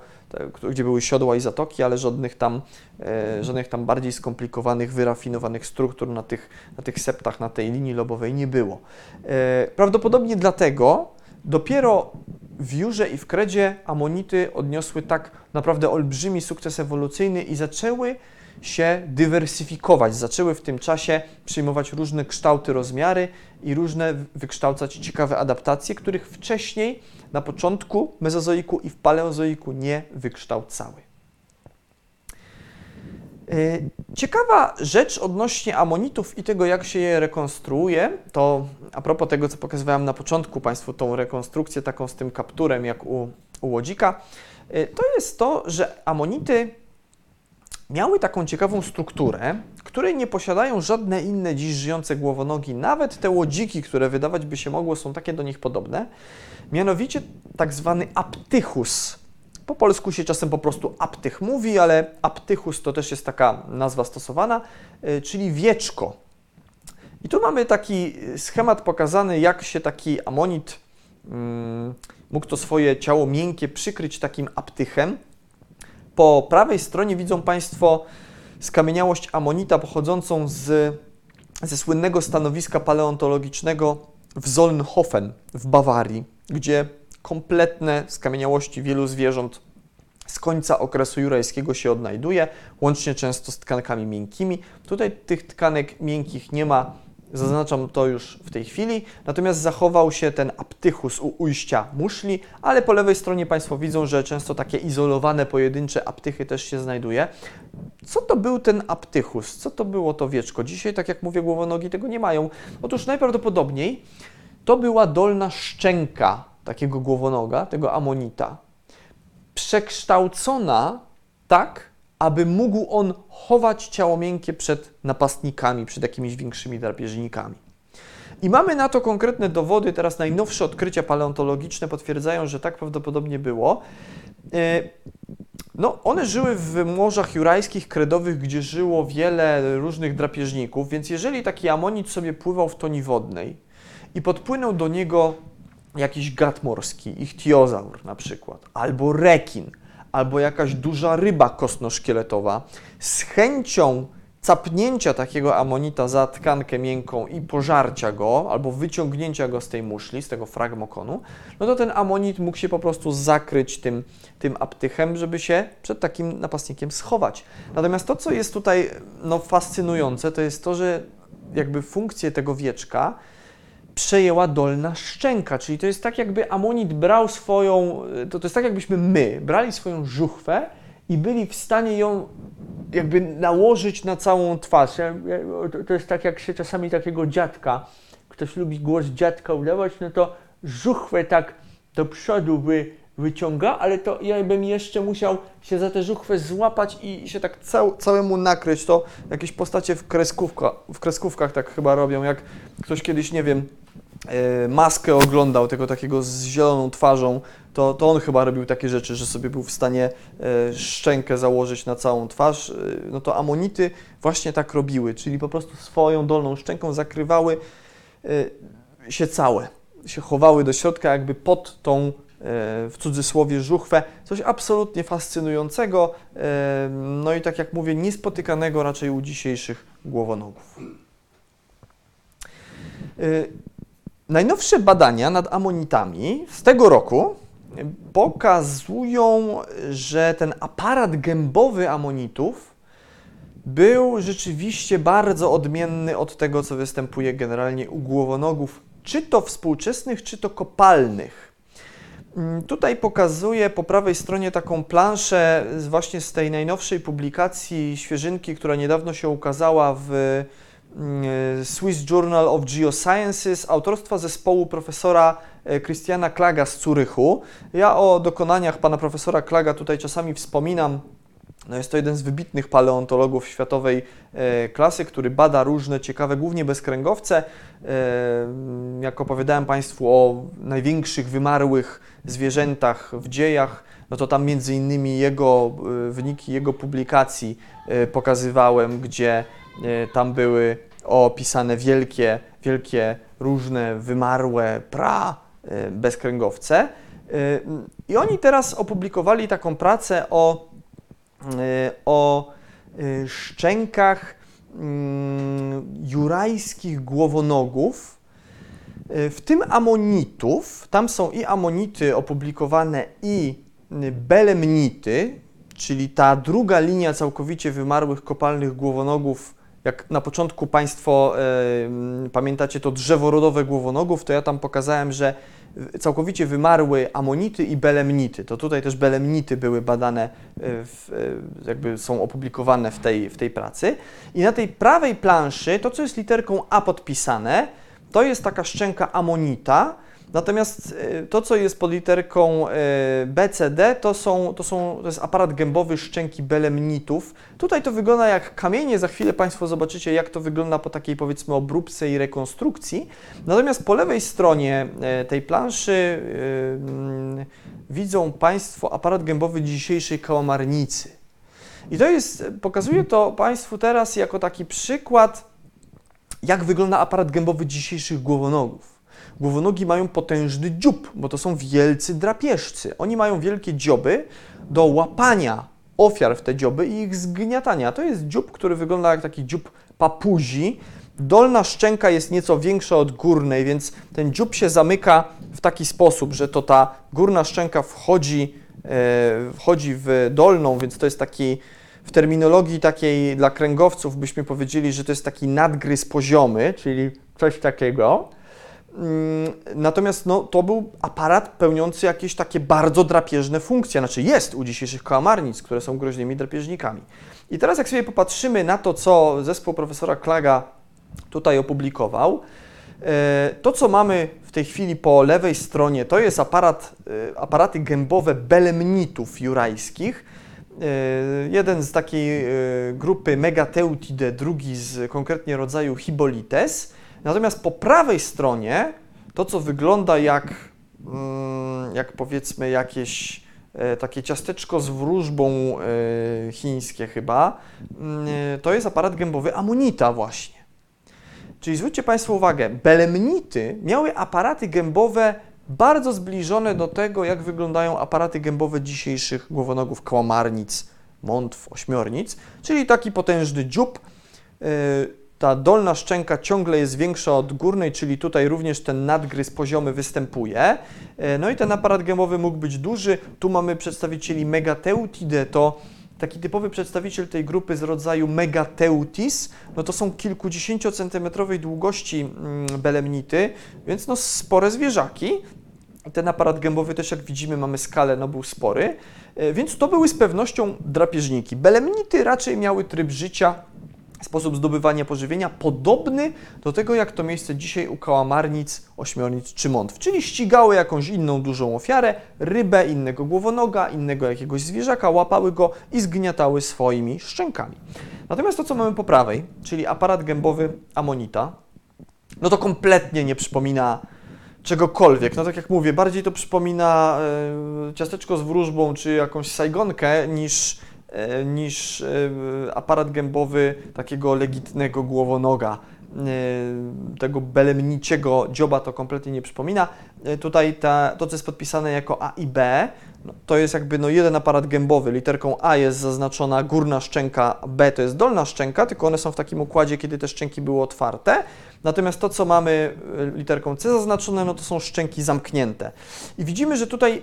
Speaker 1: gdzie były siodła i zatoki, ale żadnych tam, e, żadnych tam bardziej skomplikowanych, wyrafinowanych struktur na tych, na tych septach, na tej linii lobowej nie było. E, prawdopodobnie dlatego dopiero w Jurze i w Kredzie amonity odniosły tak naprawdę olbrzymi sukces ewolucyjny i zaczęły się dywersyfikować, zaczęły w tym czasie przyjmować różne kształty, rozmiary i różne wykształcać ciekawe adaptacje, których wcześniej na początku mezozoiku i w paleozoiku nie wykształcały. Y, ciekawa rzecz odnośnie amonitów i tego, jak się je rekonstruuje, to a propos tego, co pokazywałem na początku Państwu, tą rekonstrukcję taką z tym kapturem, jak u, u łodzika, y, to jest to, że amonity miały taką ciekawą strukturę, której nie posiadają żadne inne dziś żyjące głowonogi, nawet te łodziki, które wydawać by się mogło, są takie do nich podobne, mianowicie tak zwany aptychus. Po polsku się czasem po prostu aptych mówi, ale aptychus to też jest taka nazwa stosowana, y, czyli wieczko. I tu mamy taki schemat pokazany, jak się taki amonit mm, mógł to swoje ciało miękkie przykryć takim aptychem. Po prawej stronie widzą Państwo skamieniałość amonita pochodzącą z, ze słynnego stanowiska paleontologicznego w Solnhofen w Bawarii, gdzie kompletne skamieniałości wielu zwierząt z końca okresu jurajskiego się odnajduje, łącznie często z tkankami miękkimi. Tutaj tych tkanek miękkich nie ma, zaznaczam to już w tej chwili, natomiast zachował się ten aptychus u ujścia muszli, ale po lewej stronie Państwo widzą, że często takie izolowane, pojedyncze aptychy też się znajduje. Co to był ten aptychus? Co to było to wieczko? Dzisiaj, tak jak mówię, głowonogi tego nie mają. Otóż najprawdopodobniej to była dolna szczęka takiego głowonoga, tego amonita, przekształcona tak, aby mógł on chować ciało miękkie przed napastnikami, przed jakimiś większymi drapieżnikami. I mamy na to konkretne dowody. Teraz najnowsze odkrycia paleontologiczne potwierdzają, że tak prawdopodobnie było. E, no, one żyły w morzach jurajskich, kredowych, gdzie żyło wiele różnych drapieżników, więc jeżeli taki amonit sobie pływał w toni wodnej i podpłynął do niego jakiś gad morski, ichtiozaur na przykład, albo rekin, albo jakaś duża ryba kostnoszkieletowa, z chęcią capnięcia takiego amonita za tkankę miękką i pożarcia go, albo wyciągnięcia go z tej muszli, z tego fragmokonu, no to ten amonit mógł się po prostu zakryć tym, tym aptychem, żeby się przed takim napastnikiem schować. Natomiast to, co jest tutaj no, fascynujące, to jest to, że jakby funkcję tego wieczka przejęła dolna szczęka, czyli to jest tak jakby amonit brał swoją, to, to jest tak jakbyśmy my brali swoją żuchwę i byli w stanie ją jakby nałożyć na całą twarz. To jest tak jak się czasami takiego dziadka, ktoś lubi głos dziadka udawać, no to żuchwę tak do przodu wy, wyciąga, ale to ja bym jeszcze musiał się za tę żuchwę złapać i się tak cał, całemu nakryć. To jakieś postacie w, kreskówka, w kreskówkach tak chyba robią, jak ktoś kiedyś, nie wiem, e, maskę oglądał, tego takiego z zieloną twarzą, to, to on chyba robił takie rzeczy, że sobie był w stanie e, szczękę założyć na całą twarz. E, no to amonity właśnie tak robiły, czyli po prostu swoją dolną szczęką zakrywały się całe, się chowały do środka jakby pod tą w cudzysłowie żuchwę, coś absolutnie fascynującego, no i tak jak mówię, niespotykanego raczej u dzisiejszych głowonogów. Najnowsze badania nad amonitami z tego roku pokazują, że ten aparat gębowy amonitów był rzeczywiście bardzo odmienny od tego, co występuje generalnie u głowonogów, czy to współczesnych, czy to kopalnych. Mm, tutaj pokazuję po prawej stronie taką planszę właśnie z tej najnowszej publikacji świeżynki, która niedawno się ukazała w mm, Swiss Journal of Geosciences autorstwa zespołu profesora e, Christiana Klaga z Curychu. Ja o dokonaniach pana profesora Klaga tutaj czasami wspominam. No jest to jeden z wybitnych paleontologów światowej e, klasy, który bada różne ciekawe, głównie bezkręgowce. E, jak opowiadałem Państwu o największych wymarłych zwierzętach w dziejach, no to tam między innymi jego e, wyniki jego publikacji e, pokazywałem, gdzie e, tam były opisane wielkie, wielkie różne wymarłe pra bezkręgowce. I oni teraz opublikowali taką pracę o, o szczękach mm, jurajskich głowonogów, w tym amonitów, tam są i amonity opublikowane, i belemnity, czyli ta druga linia całkowicie wymarłych kopalnych głowonogów. Jak na początku Państwo e, pamiętacie to drzewo rodowe głowonogów, to ja tam pokazałem, że całkowicie wymarły amonity i belemnity. To tutaj też belemnity były badane, e, w, jakby są opublikowane w tej, w tej pracy. I na tej prawej planszy, to co jest literką A podpisane, to jest taka szczęka amonita, natomiast e, to, co jest pod literką e, BCD, to, są, to, są, to jest aparat gębowy szczęki belemnitów. Tutaj to wygląda jak kamienie, za chwilę Państwo zobaczycie, jak to wygląda po takiej powiedzmy obróbce i rekonstrukcji. Natomiast po lewej stronie e, tej planszy yy, widzą Państwo aparat gębowy dzisiejszej kałamarnicy. I to jest, pokazuje to Państwu teraz jako taki przykład jak wygląda aparat gębowy dzisiejszych głowonogów. Głowonogi mają potężny dziób, bo to są wielcy drapieżcy. Oni mają wielkie dzioby do łapania ofiar w te dzioby i ich zgniatania. To jest dziób, który wygląda jak taki dziób papuzi. Dolna szczęka jest nieco większa od górnej, więc ten dziób się zamyka w taki sposób, że to ta górna szczęka wchodzi, e, wchodzi w dolną, więc to jest taki w terminologii takiej dla kręgowców byśmy powiedzieli, że to jest taki nadgryz poziomy, czyli coś takiego. Mm, natomiast no, to był aparat pełniący jakieś takie bardzo drapieżne funkcje, znaczy jest u dzisiejszych kałamarnic, które są groźnymi drapieżnikami. I teraz jak sobie popatrzymy na to, co zespół profesora Klaga tutaj opublikował, e, to, co mamy w tej chwili po lewej stronie, to jest aparat, e, aparaty gębowe belemnitów jurajskich, jeden z takiej e, grupy Megateutidae, drugi z konkretnie rodzaju Hibolites. Natomiast po prawej stronie to, co wygląda jak, mm, jak powiedzmy jakieś e, takie ciasteczko z wróżbą chińskie chyba, mm, to jest aparat gębowy Amonita właśnie. Czyli zwróćcie Państwo uwagę, belemnity miały aparaty gębowe bardzo zbliżone do tego, jak wyglądają aparaty gębowe dzisiejszych głowonogów kłamarnic, mątw, ośmiornic, czyli taki potężny dziób. E, ta dolna szczęka ciągle jest większa od górnej, czyli tutaj również ten nadgryz poziomy występuje. E, no i ten aparat gębowy mógł być duży. Tu mamy przedstawicieli Megateutidae, to taki typowy przedstawiciel tej grupy z rodzaju Megateutis, no to są kilkudziesięciocentymetrowej długości mm, belemnity, więc no spore zwierzaki. Ten aparat gębowy też, jak widzimy, mamy skalę, no był spory, e, więc to były z pewnością drapieżniki. Belemnity raczej miały tryb życia sposób zdobywania pożywienia podobny do tego, jak to miejsce dzisiaj u kałamarnic, ośmiornic czy mątw. Czyli ścigały jakąś inną dużą ofiarę, rybę, innego głowonoga, innego jakiegoś zwierzaka, łapały go i zgniatały swoimi szczękami. Natomiast to, co mamy po prawej, czyli aparat gębowy amonita, no to kompletnie nie przypomina czegokolwiek. No tak jak mówię, bardziej to przypomina e, ciasteczko z wróżbą czy jakąś sajgonkę niż, niż e, aparat gębowy takiego legitnego głowonoga. E, tego belemniciego dzioba to kompletnie nie przypomina. E, tutaj ta, to, co jest podpisane jako A i B, no, to jest jakby no, jeden aparat gębowy. Literką A jest zaznaczona górna szczęka, B to jest dolna szczęka, tylko one są w takim układzie, kiedy te szczęki były otwarte. Natomiast to, co mamy e, literką C zaznaczone, no to są szczęki zamknięte. I widzimy, że tutaj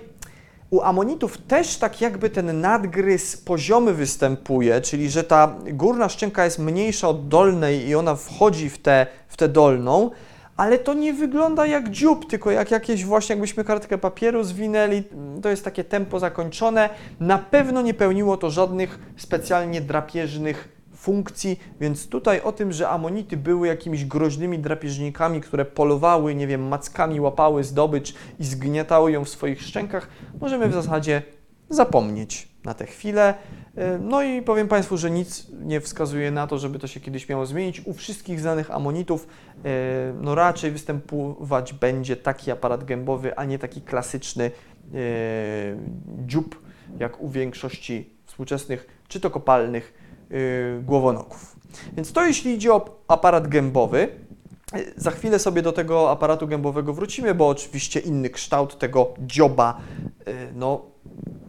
Speaker 1: u amonitów też tak jakby ten nadgryz poziomy występuje, czyli że ta górna szczęka jest mniejsza od dolnej i ona wchodzi w tę w tę dolną, ale to nie wygląda jak dziób, tylko jak jakieś właśnie, jakbyśmy kartkę papieru zwinęli, to jest takie tempo zakończone. Na pewno nie pełniło to żadnych specjalnie drapieżnych funkcji, więc tutaj o tym, że amonity były jakimiś groźnymi drapieżnikami, które polowały, nie wiem, mackami łapały zdobycz i zgniatały ją w swoich szczękach, możemy w zasadzie zapomnieć na tę chwilę. No i powiem Państwu, że nic nie wskazuje na to, żeby to się kiedyś miało zmienić. U wszystkich znanych amonitów no raczej występować będzie taki aparat gębowy, a nie taki klasyczny dziób, jak u większości współczesnych, czy to kopalnych głowonogów. Więc to jeśli idzie o aparat gębowy. Za chwilę sobie do tego aparatu gębowego wrócimy, bo oczywiście inny kształt tego dzioba, y, no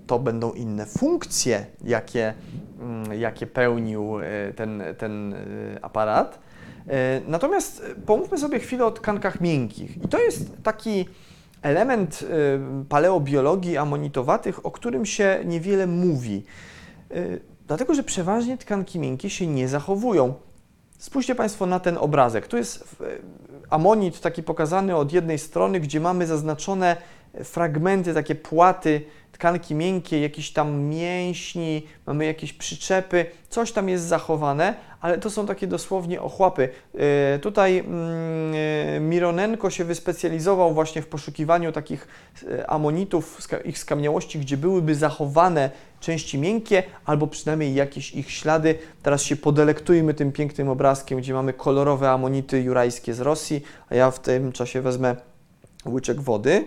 Speaker 1: to będą inne funkcje, jakie, mm, jakie pełnił y, ten, ten aparat. Natomiast pomówmy sobie chwilę o tkankach miękkich. I to jest taki element paleobiologii amonitowatych, o którym się niewiele mówi. Dlatego, że przeważnie tkanki miękkie się nie zachowują. Spójrzcie Państwo na ten obrazek. Tu jest e, amonit taki pokazany od jednej strony, gdzie mamy zaznaczone fragmenty, takie płaty tkanki miękkiej, jakieś tam mięśni, mamy jakieś przyczepy, coś tam jest zachowane, ale to są takie dosłownie ochłapy. Yy, tutaj yy, Mironenko się wyspecjalizował właśnie w poszukiwaniu takich amonitów, ich skamieniałości, gdzie byłyby zachowane części miękkie, albo przynajmniej jakieś ich ślady. Teraz się podelektujmy tym pięknym obrazkiem, gdzie mamy kolorowe amonity jurajskie z Rosji, a ja w tym czasie wezmę łyczek wody.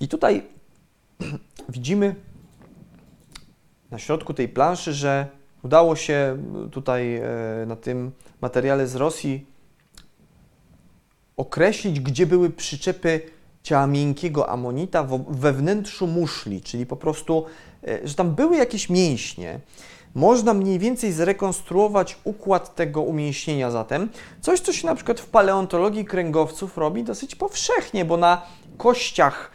Speaker 1: I tutaj widzimy na środku tej planszy, że udało się tutaj e, na tym materiale z Rosji określić, gdzie były przyczepy ciała miękkiego amonita we wnętrzu muszli, czyli po prostu, e, że tam były jakieś mięśnie. Można mniej więcej zrekonstruować układ tego umięśnienia zatem. Coś, co się na przykład w paleontologii kręgowców robi dosyć powszechnie, bo na kościach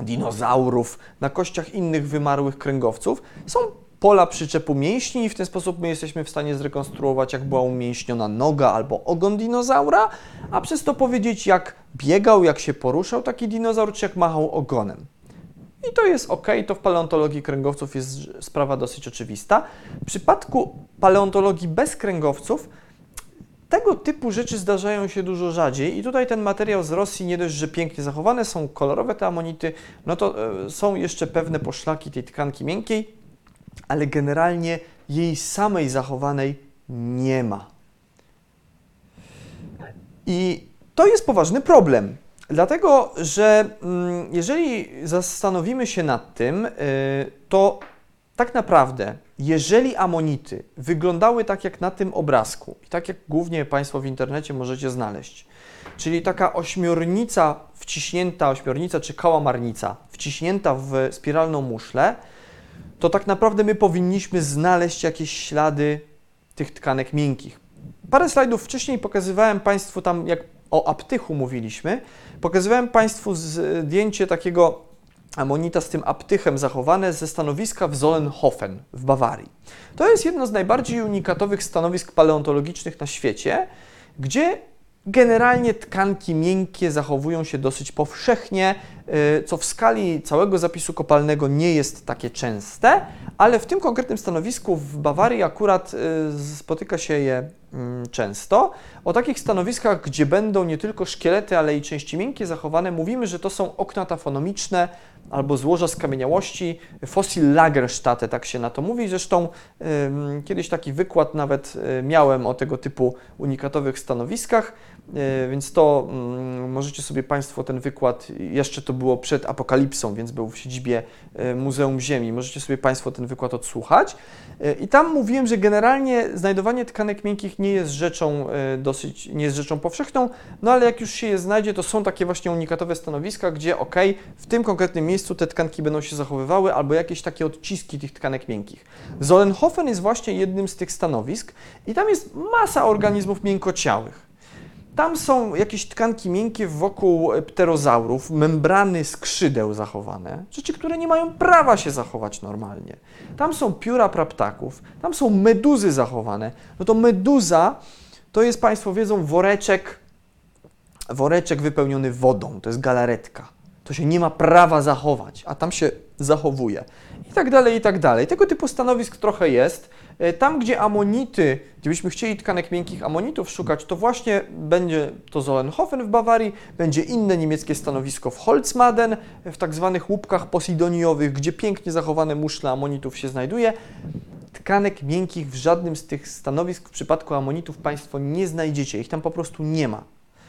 Speaker 1: dinozaurów, na kościach innych wymarłych kręgowców są pola przyczepu mięśni i w ten sposób my jesteśmy w stanie zrekonstruować, jak była umięśniona noga albo ogon dinozaura, a przez to powiedzieć, jak biegał, jak się poruszał taki dinozaur, czy jak machał ogonem. I to jest ok, to w paleontologii kręgowców jest sprawa dosyć oczywista. W przypadku paleontologii bez kręgowców tego typu rzeczy zdarzają się dużo rzadziej i tutaj ten materiał z Rosji nie dość, że pięknie zachowane, są kolorowe te amonity, no to e, są jeszcze pewne poszlaki tej tkanki miękkiej, ale generalnie jej samej zachowanej nie ma. I to jest poważny problem, dlatego że mm, jeżeli zastanowimy się nad tym, y, to tak naprawdę, jeżeli amonity wyglądały tak jak na tym obrazku, i tak jak głównie Państwo w internecie możecie znaleźć, czyli taka ośmiornica wciśnięta, ośmiornica czy kałamarnica wciśnięta w spiralną muszlę, to tak naprawdę my powinniśmy znaleźć jakieś ślady tych tkanek miękkich. Parę slajdów wcześniej pokazywałem Państwu tam, jak o aptychu mówiliśmy, pokazywałem Państwu zdjęcie takiego amonita z tym aptychem zachowane ze stanowiska w Zollenhofen w Bawarii. To jest jedno z najbardziej unikatowych stanowisk paleontologicznych na świecie, gdzie Generalnie tkanki miękkie zachowują się dosyć powszechnie, y, co w skali całego zapisu kopalnego nie jest takie częste, ale w tym konkretnym stanowisku w Bawarii akurat y, spotyka się je mm, często. O takich stanowiskach, gdzie będą nie tylko szkielety, ale i części miękkie zachowane, mówimy, że to są okna tafonomiczne albo złoża skamieniałości, fossil Lagerstätte, tak się na to mówi. Zresztą kiedyś taki wykład nawet y, miałem o tego typu unikatowych stanowiskach. E, więc to mm, możecie sobie Państwo ten wykład, jeszcze to było przed apokalipsą, więc był w siedzibie e, Muzeum Ziemi, możecie sobie Państwo ten wykład odsłuchać. E, I tam mówiłem, że generalnie znajdowanie tkanek miękkich nie jest rzeczą dosyć, nie jest rzeczą powszechną, no ale jak już się je znajdzie, to są takie właśnie unikatowe stanowiska, gdzie ok, w tym konkretnym miejscu te tkanki będą się zachowywały, albo jakieś takie odciski tych tkanek miękkich. Zolenhofen jest właśnie jednym z tych stanowisk i tam jest masa organizmów miękociałych. Tam są jakieś tkanki miękkie wokół pterozaurów, membrany skrzydeł zachowane, rzeczy, które nie mają prawa się zachować normalnie. Tam są pióra praptaków, tam są meduzy zachowane. No to meduza to jest, Państwo wiedzą, woreczek, woreczek wypełniony wodą, to jest galaretka. To się nie ma prawa zachować, a tam się zachowuje. I tak dalej, i tak dalej. Tego typu stanowisk trochę jest. E, tam, gdzie amonity, gdybyśmy chcieli tkanek miękkich amonitów szukać, to właśnie będzie to Zolenhofen w Bawarii, będzie inne niemieckie stanowisko w Holzmaden, w tak zwanych łupkach posidoniowych, gdzie pięknie zachowane muszle amonitów się znajduje. Tkanek miękkich w żadnym z tych stanowisk w przypadku amonitów Państwo nie znajdziecie, ich tam po prostu nie ma.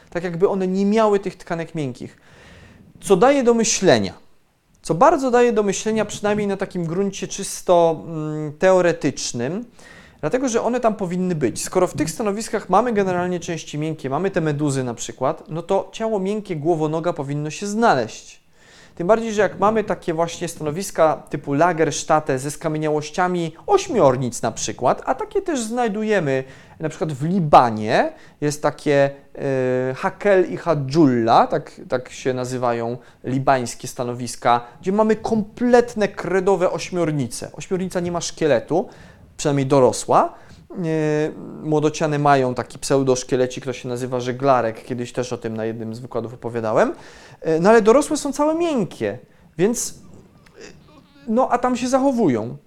Speaker 1: Tak jakby one nie miały tych tkanek miękkich. Co daje do myślenia co bardzo daje do myślenia, przynajmniej na takim gruncie czysto mm, teoretycznym, dlatego że one tam powinny być. Skoro w tych stanowiskach mamy generalnie części miękkie, mamy te meduzy na przykład, no to ciało miękkie głowonoga powinno się znaleźć. Tym bardziej, że jak mamy takie właśnie stanowiska typu Lagerstätte ze skamieniałościami ośmiornic na przykład, a takie też znajdujemy na przykład w Libanie, jest takie Hakel i Hadżulla, tak, tak się nazywają libańskie stanowiska, gdzie mamy kompletne kredowe ośmiornice. Ośmiornica nie ma szkieletu, przynajmniej dorosła, młodociany mają taki pseudoszkielecik, który się nazywa żeglarek. Kiedyś też o tym na jednym z wykładów opowiadałem. E, no ale dorosłe są całe miękkie, więc no a tam się zachowują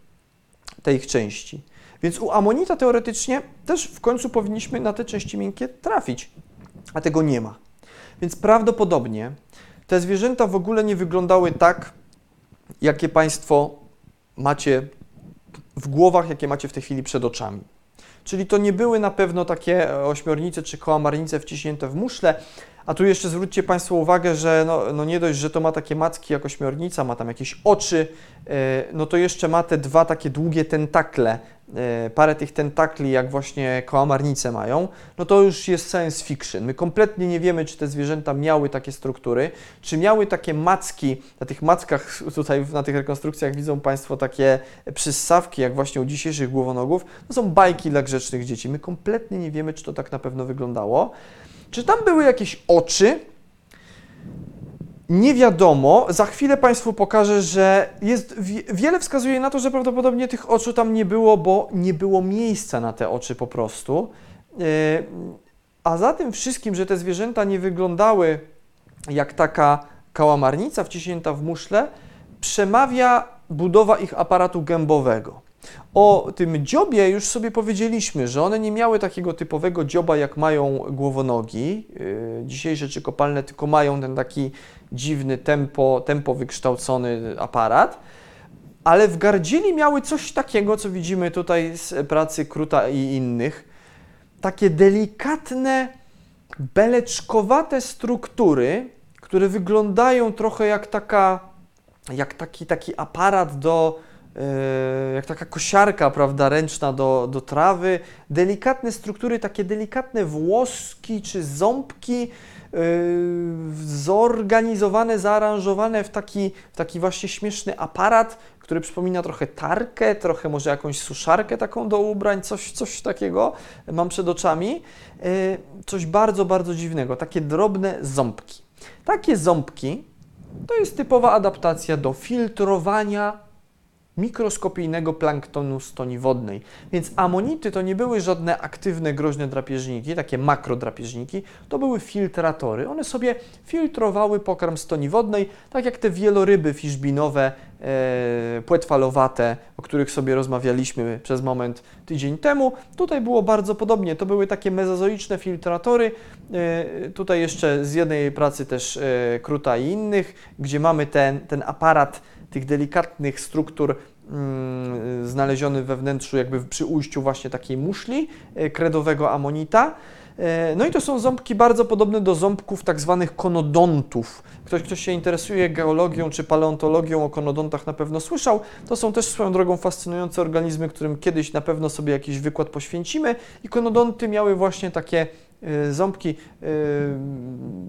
Speaker 1: te ich części. Więc u amonita teoretycznie też w końcu powinniśmy na te części miękkie trafić, a tego nie ma. Więc prawdopodobnie te zwierzęta w ogóle nie wyglądały tak, jakie Państwo macie w głowach, jakie macie w tej chwili przed oczami. Czyli to nie były na pewno takie ośmiornice czy kołamarnice wciśnięte w muszle, a tu jeszcze zwróćcie Państwo uwagę, że no, no nie dość, że to ma takie macki jak ośmiornica, ma tam jakieś oczy, e, no to jeszcze ma te dwa takie długie tentakle, e, parę tych tentakli jak właśnie kołamarnice mają, no to już jest science fiction. My kompletnie nie wiemy, czy te zwierzęta miały takie struktury, czy miały takie macki, na tych mackach tutaj na tych rekonstrukcjach widzą Państwo takie przyssawki, jak właśnie u dzisiejszych głowonogów, to są bajki dla grzecznych dzieci. My kompletnie nie wiemy, czy to tak na pewno wyglądało. Czy tam były jakieś oczy? Nie wiadomo. Za chwilę Państwu pokażę, że jest, wiele wskazuje na to, że prawdopodobnie tych oczu tam nie było, bo nie było miejsca na te oczy po prostu. E, a za tym wszystkim, że te zwierzęta nie wyglądały jak taka kałamarnica wciśnięta w muszle, przemawia budowa ich aparatu gębowego. O tym dziobie już sobie powiedzieliśmy, że one nie miały takiego typowego dzioba, jak mają głowonogi. Yy, dzisiejsze czy kopalne tylko mają ten taki dziwny, tempo, tempo wykształcony aparat. Ale w gardzieli miały coś takiego, co widzimy tutaj z pracy Kruta i innych. Takie delikatne, beleczkowate struktury, które wyglądają trochę jak taka, jak taki, taki aparat do jak taka kosiarka, prawda, ręczna do, do trawy, delikatne struktury, takie delikatne włoski czy ząbki, yy, zorganizowane, zaaranżowane w taki, w taki właśnie śmieszny aparat, który przypomina trochę tarkę, trochę może jakąś suszarkę taką do ubrań, coś, coś takiego mam przed oczami. Yy, coś bardzo, bardzo dziwnego, takie drobne ząbki. Takie ząbki to jest typowa adaptacja do filtrowania
Speaker 2: mikroskopijnego planktonu stoni wodnej. Więc amonity to nie były żadne aktywne, groźne drapieżniki, takie makrodrapieżniki, to były filtratory. One sobie filtrowały pokarm stoni wodnej, tak jak te wieloryby fiszbinowe, e, płetwalowate, o których sobie rozmawialiśmy przez moment tydzień temu. Tutaj było bardzo podobnie, to były takie mezozoiczne filtratory, e, tutaj jeszcze z jednej pracy też e, Kruta i innych, gdzie mamy ten, ten aparat tych delikatnych struktur mm, znaleziony we wnętrzu, jakby przy ujściu właśnie takiej muszli e, kredowego amonita. E, no i to są ząbki bardzo podobne do ząbków tak zwanych konodontów. Ktoś, kto się interesuje geologią czy paleontologią o konodontach na pewno słyszał. To są też swoją drogą fascynujące organizmy, którym kiedyś na pewno sobie jakiś wykład poświęcimy. I konodonty miały właśnie takie ząbki.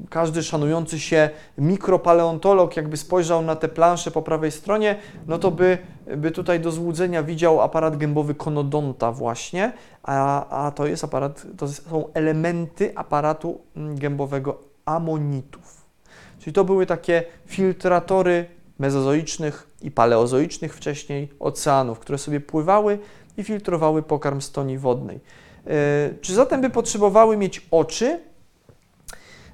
Speaker 2: Każdy szanujący się mikropaleontolog, jakby spojrzał na te plansze po prawej stronie, no to by, by tutaj do złudzenia widział aparat gębowy konodonta właśnie, a, a to jest aparat, to są elementy aparatu mm, gębowego amonitów. Czyli to były takie filtratory mezozoicznych i paleozoicznych wcześniej oceanów, które sobie pływały i filtrowały pokarm stoni wodnej. Yy, czy zatem by potrzebowały mieć oczy?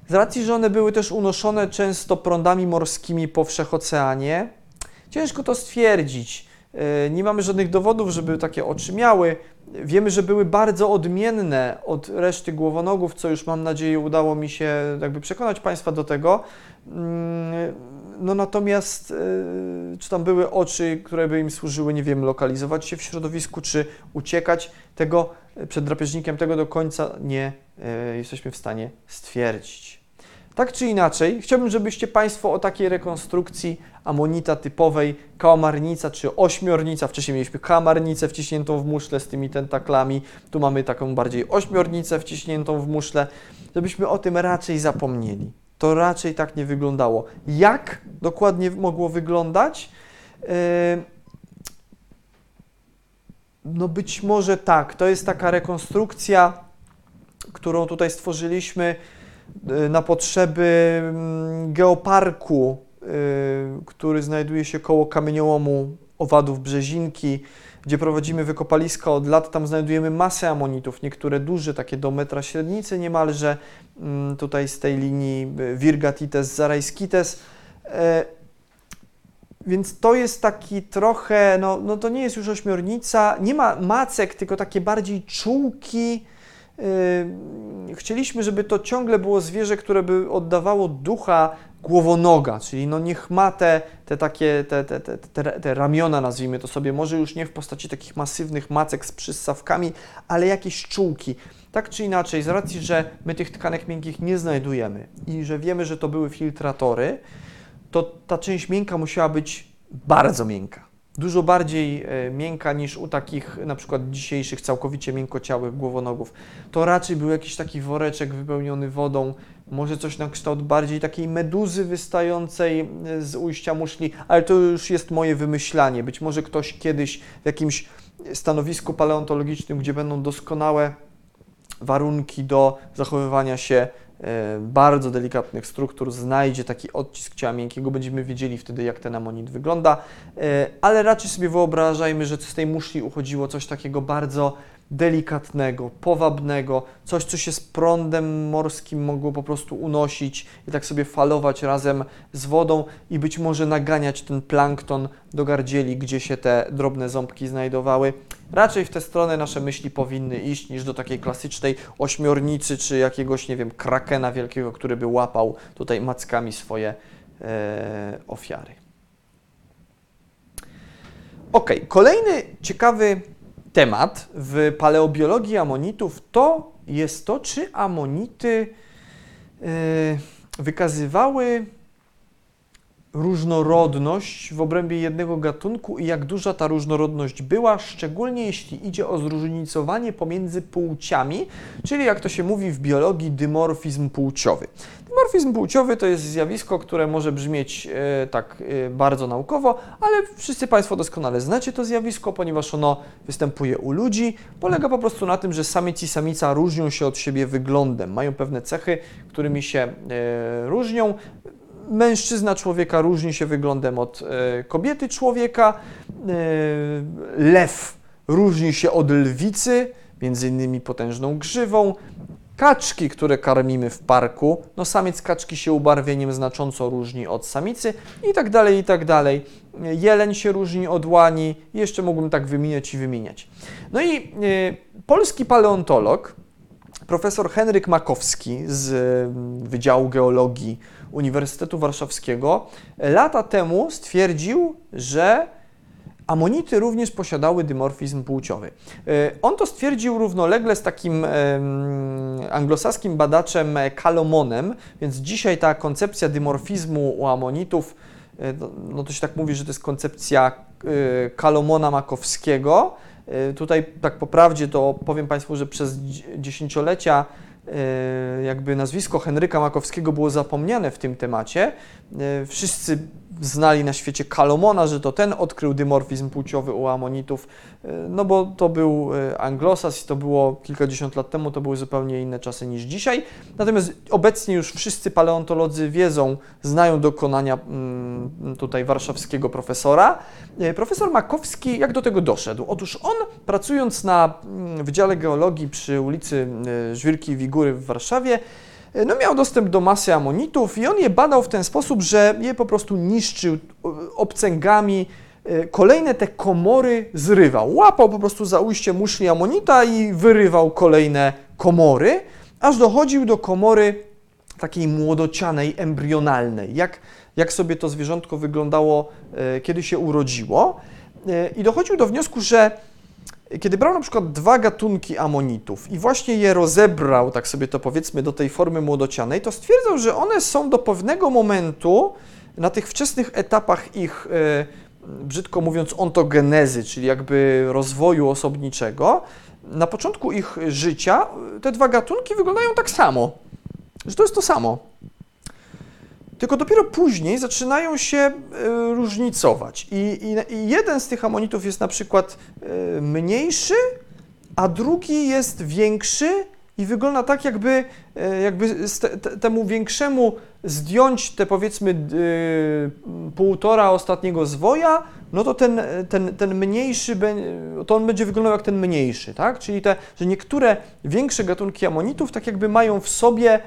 Speaker 2: Z racji, że one były też unoszone często prądami morskimi po wszechoceanie, ciężko to stwierdzić. Yy, nie mamy żadnych dowodów, żeby takie oczy miały. Wiemy, że były bardzo odmienne od reszty głowonogów, co już mam nadzieję udało mi się jakby przekonać Państwa do tego. Mm, no natomiast yy, czy tam były oczy, które by im służyły, nie wiem, lokalizować się w środowisku, czy uciekać, tego przed drapieżnikiem, tego do końca nie yy, jesteśmy w stanie stwierdzić. Tak czy inaczej, chciałbym, żebyście Państwo o takiej rekonstrukcji amonita typowej, kałamarnica czy ośmiornica, wcześniej mieliśmy kałamarnicę wciśniętą w muszle z tymi tentaklami, tu mamy taką bardziej ośmiornicę wciśniętą w muszle, żebyśmy o tym raczej zapomnieli. To raczej tak nie wyglądało. Jak dokładnie mogło wyglądać? Yy, no być może tak, to jest taka rekonstrukcja, którą tutaj stworzyliśmy yy, na potrzeby mm, geoparku Y, który znajduje się koło kamieniołomu owadów Brzezinki, gdzie prowadzimy wykopaliska od lat. Tam znajdujemy masę amonitów, niektóre duże, takie do metra średnicy niemalże, mm, tutaj z tej linii y, Virgatites, Zarajskites. Więc to jest taki trochę, no, no to nie jest już ośmiornica, nie ma macek, tylko takie bardziej czułki. Chcieliśmy, żeby to ciągle było zwierzę, które by oddawało ducha głowonoga, czyli no niech ma te, te takie, te, te, te, te, te ramiona, nazwijmy to sobie, może już nie w postaci takich masywnych macek z przyssawkami, ale jakieś czułki. Tak czy inaczej, z racji, że my tych tkanek miękkich nie znajdujemy i że wiemy, że to były filtratory, to ta część miękka musiała być bardzo miękka dużo bardziej e, miękka niż u takich na przykład dzisiejszych całkowicie miękkociałych głowonogów. To raczej był jakiś taki woreczek wypełniony wodą, może coś na kształt bardziej takiej meduzy wystającej e, z ujścia muszli, ale to już jest moje wymyślanie. Być może ktoś kiedyś w jakimś stanowisku paleontologicznym, gdzie będą doskonałe warunki do zachowywania się bardzo delikatnych struktur znajdzie taki odcisk ciała miękkiego, będziemy wiedzieli wtedy, jak ten amonit wygląda, e, ale raczej sobie wyobrażajmy, że z tej muszli uchodziło coś takiego bardzo delikatnego, powabnego, coś, co się z prądem morskim mogło po prostu unosić i tak sobie falować razem z wodą i być może naganiać ten plankton do gardzieli, gdzie się te drobne ząbki znajdowały. Raczej w tę stronę nasze myśli powinny iść niż do takiej klasycznej ośmiornicy czy jakiegoś, nie wiem, krakena wielkiego, który by łapał tutaj mackami swoje e, ofiary. Ok, kolejny ciekawy temat w paleobiologii amonitów to jest to, czy amonity yy, wykazywały różnorodność w obrębie jednego gatunku i jak duża ta różnorodność była, szczególnie jeśli idzie o zróżnicowanie pomiędzy płciami, czyli jak to się mówi w biologii, dymorfizm płciowy. Dymorfizm płciowy to jest zjawisko, które może brzmieć e, tak e, bardzo naukowo, ale wszyscy Państwo doskonale znacie to zjawisko, ponieważ ono występuje u ludzi. Polega po prostu na tym, że samiec i samica różnią się od siebie wyglądem, mają pewne cechy, którymi się e, różnią mężczyzna człowieka różni się wyglądem od e, kobiety człowieka. E, lew różni się od lwicy, między innymi potężną grzywą. Kaczki, które karmimy w parku, no samiec kaczki się ubarwieniem znacząco różni od samicy i tak dalej, i tak dalej. Jeleń się różni od łani, jeszcze mógłbym tak wymieniać i wymieniać. No i e, polski paleontolog, profesor Henryk Makowski z mm, Wydziału Geologii Uniwersytetu Warszawskiego lata temu stwierdził, że amonity również posiadały dymorfizm płciowy. E, On to stwierdził równolegle z takim anglosaskim badaczem Kalomonem, więc dzisiaj ta koncepcja dymorfizmu u amonitów, e, no- no to się tak mówi, że to jest koncepcja e, Kalomona Makowskiego. E, Tutaj tak po prawdzie to powiem Państwu, że przez dzi- dziesięciolecia e, jakby nazwisko Henryka Makowskiego było zapomniane w tym temacie. E, Wszyscy znali na świecie Kalomona, że to ten odkrył dymorfizm płciowy u amonitów, e, no bo to był e, anglosas i to było kilkadziesiąt lat temu, to były zupełnie inne czasy niż dzisiaj. Natomiast obecnie już wszyscy paleontolodzy wiedzą, znają dokonania mm, tutaj warszawskiego profesora. E, Profesor Makowski jak do tego doszedł? Otóż on pracując na mm, Wydziale Geologii przy ulicy Żwirki i Wigury w Warszawie, no miał dostęp do masy amonitów i on je badał w ten sposób, że je po prostu niszczył o, obcęgami, e, kolejne te komory zrywał. Łapał po prostu za ujście muszli amonita i wyrywał kolejne komory, aż dochodził do komory takiej młodocianej, embrionalnej, jak, jak sobie to zwierzątko wyglądało, e, kiedy się urodziło. E, I dochodził do wniosku, że kiedy brał na przykład dwa gatunki amonitów i właśnie je rozebrał, tak sobie to powiedzmy, do tej formy młodocianej, to stwierdzał, że one są do pewnego momentu, na tych wczesnych etapach ich, e, brzydko mówiąc, ontogenezy, czyli jakby rozwoju osobniczego, na początku ich życia e, te dwa gatunki wyglądają tak samo, że to jest to samo. Tylko dopiero później zaczynają się e, różnicować. I, i, I jeden z tych amonitów jest na przykład e, mniejszy, a drugi jest większy i wygląda tak, jakby, e, jakby temu większemu zdjąć te powiedzmy półtora ostatniego zwoja, no to ten, ten, ten mniejszy, to on będzie wyglądał jak ten mniejszy, tak? Czyli te, że niektóre większe gatunki amonitów tak jakby mają w sobie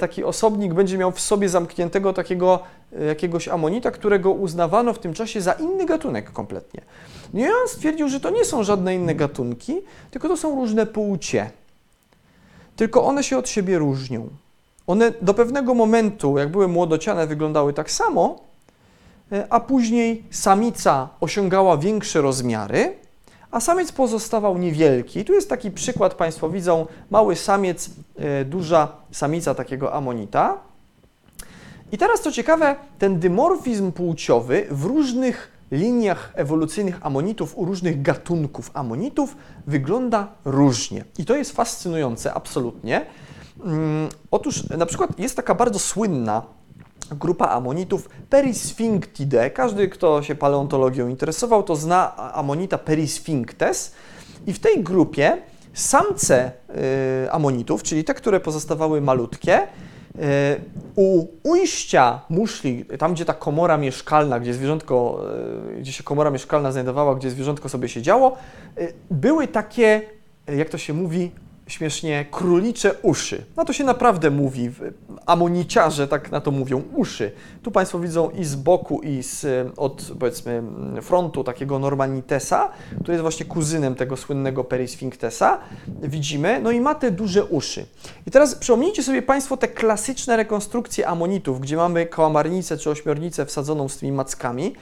Speaker 2: taki osobnik będzie miał w sobie zamkniętego takiego e, jakiegoś amonita, którego uznawano w tym czasie za inny gatunek kompletnie. No i on stwierdził, że to nie są żadne inne gatunki, tylko to są różne płcie. Tylko one się od siebie różnią. One do pewnego momentu, jak były młodociane, wyglądały tak samo, e, a później samica osiągała większe rozmiary, a samiec pozostawał niewielki. Tu jest taki przykład, Państwo widzą, mały samiec, e, duża samica takiego amonita. I teraz co ciekawe, ten dymorfizm płciowy w różnych liniach ewolucyjnych amonitów, u różnych gatunków amonitów wygląda różnie. I to jest fascynujące, absolutnie. Mm, Otóż na przykład jest taka bardzo słynna grupa amonitów Perisphinctidae. Każdy, kto się paleontologią interesował, to zna amonita Perisphinctes. I w tej grupie samce y, amonitów, czyli te, które pozostawały malutkie, y, u ujścia muszli, tam gdzie ta komora mieszkalna, gdzie zwierzątko, y, gdzie się komora mieszkalna znajdowała, gdzie zwierzątko sobie siedziało, y, były takie, jak to się mówi, śmiesznie, królicze uszy. No to się naprawdę mówi, amoniciarze tak na to mówią, uszy. Tu Państwo widzą i z boku, i z, od powiedzmy frontu takiego Normanitesa, który jest właśnie kuzynem tego słynnego Perisphinktesa, widzimy, no i ma te duże uszy. I teraz przypomnijcie sobie Państwo te klasyczne rekonstrukcje amonitów, gdzie mamy kałamarnicę czy ośmiornicę wsadzoną z tymi mackami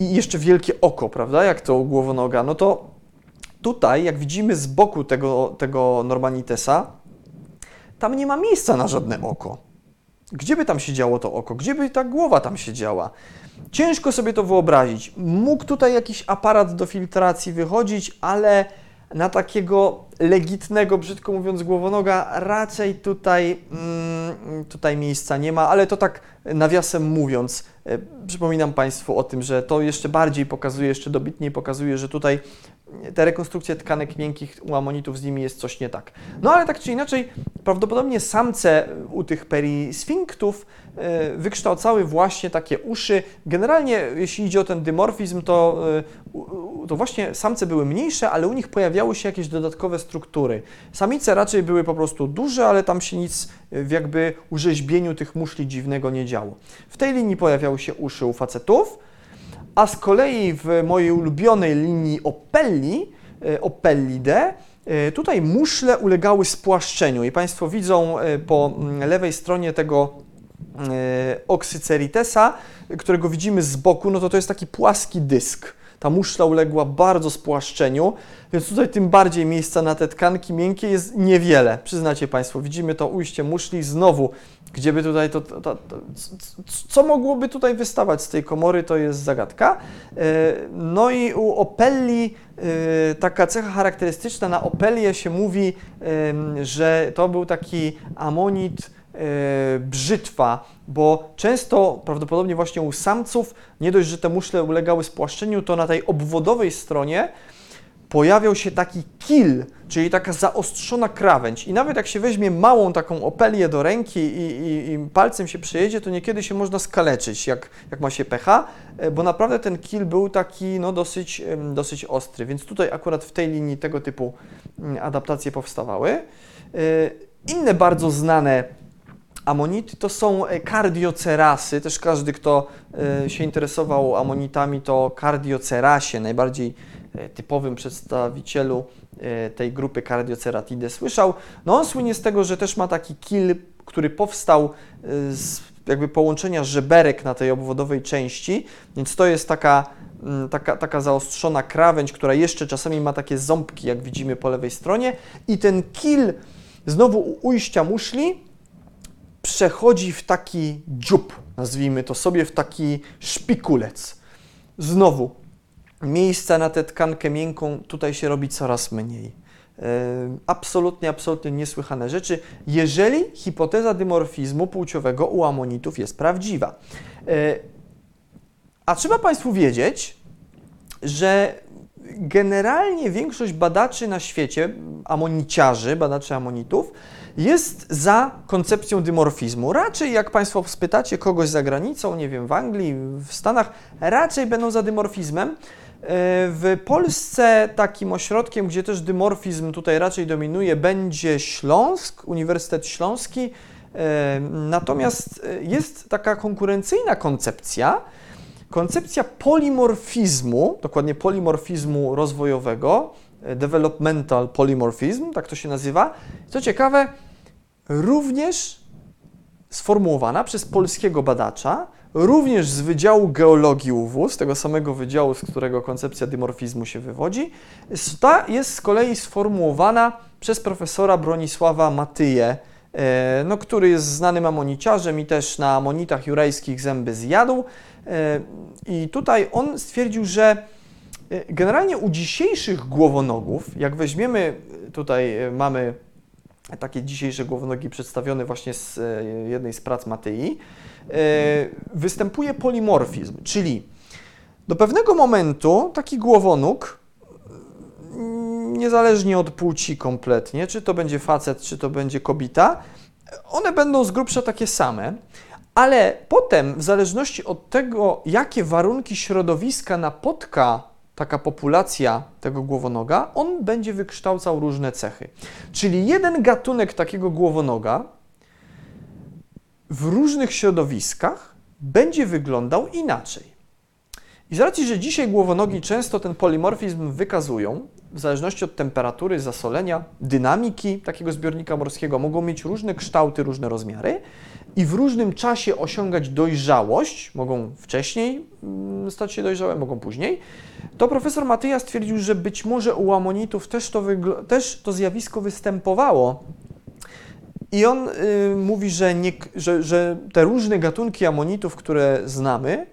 Speaker 2: i jeszcze wielkie oko, prawda, jak to głowonoga, no to tutaj, jak widzimy z boku tego, tego Normanitesa, tam nie ma miejsca na żadne oko. Gdzie by tam siedziało to oko? Gdzie by ta głowa tam siedziała? Ciężko sobie to wyobrazić. Mógł tutaj jakiś aparat do filtracji wychodzić, ale na takiego legitnego, brzydko mówiąc, głowonoga raczej tutaj, mm, tutaj miejsca nie ma, ale to tak nawiasem mówiąc, e, przypominam Państwu o tym, że to jeszcze bardziej pokazuje, jeszcze dobitniej pokazuje, że tutaj te rekonstrukcje tkanek miękkich u amonitów z nimi jest coś nie tak. No ale tak czy inaczej, prawdopodobnie samce u tych perisfinktów e, wykształcały właśnie takie uszy. Generalnie, jeśli idzie o ten dymorfizm, to, e, to właśnie samce były mniejsze, ale u nich pojawiały się jakieś dodatkowe struktury. Samice raczej były po prostu duże, ale tam się nic w jakby urzeźbieniu tych muszli dziwnego nie działo. W tej linii pojawiały się uszy u facetów, a z kolei w mojej ulubionej linii Opelli, e, Opellidae, e, tutaj muszle ulegały spłaszczeniu i Państwo widzą e, po mm, lewej stronie tego Oxyceritesa, którego widzimy z boku, no to to jest taki płaski dysk. Ta muszla uległa bardzo spłaszczeniu, więc tutaj tym bardziej miejsca na te tkanki miękkie jest niewiele. Przyznacie Państwo, widzimy to ujście muszli znowu, gdzie by tutaj to, to, to, co mogłoby tutaj wystawać z tej komory, to jest zagadka. E, no i u Opelli e, taka cecha charakterystyczna, na Opelię się mówi, że to był taki amonit, E, brzytwa, bo często, prawdopodobnie właśnie u samców, nie dość, że te muszle ulegały spłaszczeniu, to na tej obwodowej stronie pojawiał się taki kil, czyli taka zaostrzona krawędź. I nawet jak się weźmie małą taką opelię do ręki i, i, i, palcem się przejedzie, to niekiedy się można skaleczyć, jak, jak ma się pecha, e, bo naprawdę ten kil był taki no, dosyć, dosyć ostry. Więc tutaj akurat w tej linii tego typu mm, adaptacje powstawały. E, inne bardzo znane Amonity to są e, kardiocerasy, też każdy, kto się interesował amonitami, to kardiocerasie, najbardziej typowym przedstawicielu tej grupy Cardioceratidae słyszał. No on słynie z tego, że też ma taki kil, który powstał z jakby połączenia żeberek na tej obwodowej części, więc to jest taka, mm, taka, taka zaostrzona krawędź, która jeszcze czasami ma takie ząbki, jak widzimy po lewej stronie i ten kil znowu u ujścia muszli przechodzi w taki dziób, nazwijmy to sobie, w taki szpikulec. Znowu, miejsca na tę tkankę miękką tutaj się robi coraz mniej. E, absolutnie, absolutnie niesłychane rzeczy, jeżeli hipoteza dymorfizmu płciowego u amonitów jest prawdziwa. E, a trzeba Państwu wiedzieć, że generalnie większość badaczy na świecie, amoniciarzy, badaczy amonitów, jest za koncepcją dymorfizmu. Raczej jak Państwo spytacie kogoś za granicą, nie wiem, w Anglii, w Stanach, raczej będą za dymorfizmem. E, w Polsce takim ośrodkiem, gdzie też dymorfizm tutaj raczej dominuje, będzie Śląsk, Uniwersytet Śląski. E, natomiast e, jest taka konkurencyjna koncepcja, koncepcja polimorfizmu, dokładnie polimorfizmu rozwojowego, developmental polymorphism, tak to się nazywa. Co ciekawe, również sformułowana przez polskiego badacza, również z Wydziału Geologii UW, z tego samego wydziału, z którego koncepcja dymorfizmu się wywodzi, ta jest z kolei sformułowana przez profesora Bronisława Matyję, e, no, który jest znanym amoniciarzem i też na amonitach jurajskich zęby zjadł. E, I tutaj on stwierdził, że e, generalnie u dzisiejszych głowonogów, jak weźmiemy, tutaj mamy takie dzisiejsze głowonogi przedstawione właśnie z jednej z prac Matei, e, występuje polimorfizm, czyli do pewnego momentu taki głowonóg, mm, niezależnie od płci kompletnie, czy to będzie facet, czy to będzie kobieta, one będą z grubsza takie same, ale potem, w zależności od tego, jakie warunki środowiska napotka taka populacja tego głowonoga, on będzie wykształcał różne cechy. Czyli jeden gatunek takiego głowonoga w różnych środowiskach będzie wyglądał inaczej. I z racji, że dzisiaj głowonogi często ten polimorfizm wykazują, w zależności od temperatury, zasolenia, dynamiki takiego zbiornika morskiego, mogą mieć różne kształty, różne rozmiary, i w różnym czasie osiągać dojrzałość, mogą wcześniej mm, stać się dojrzałe, mogą później, to profesor Matyja stwierdził, że być może u amonitów też to, też to zjawisko występowało. I on y, mówi, że, nie, że, że te różne gatunki amonitów, które znamy,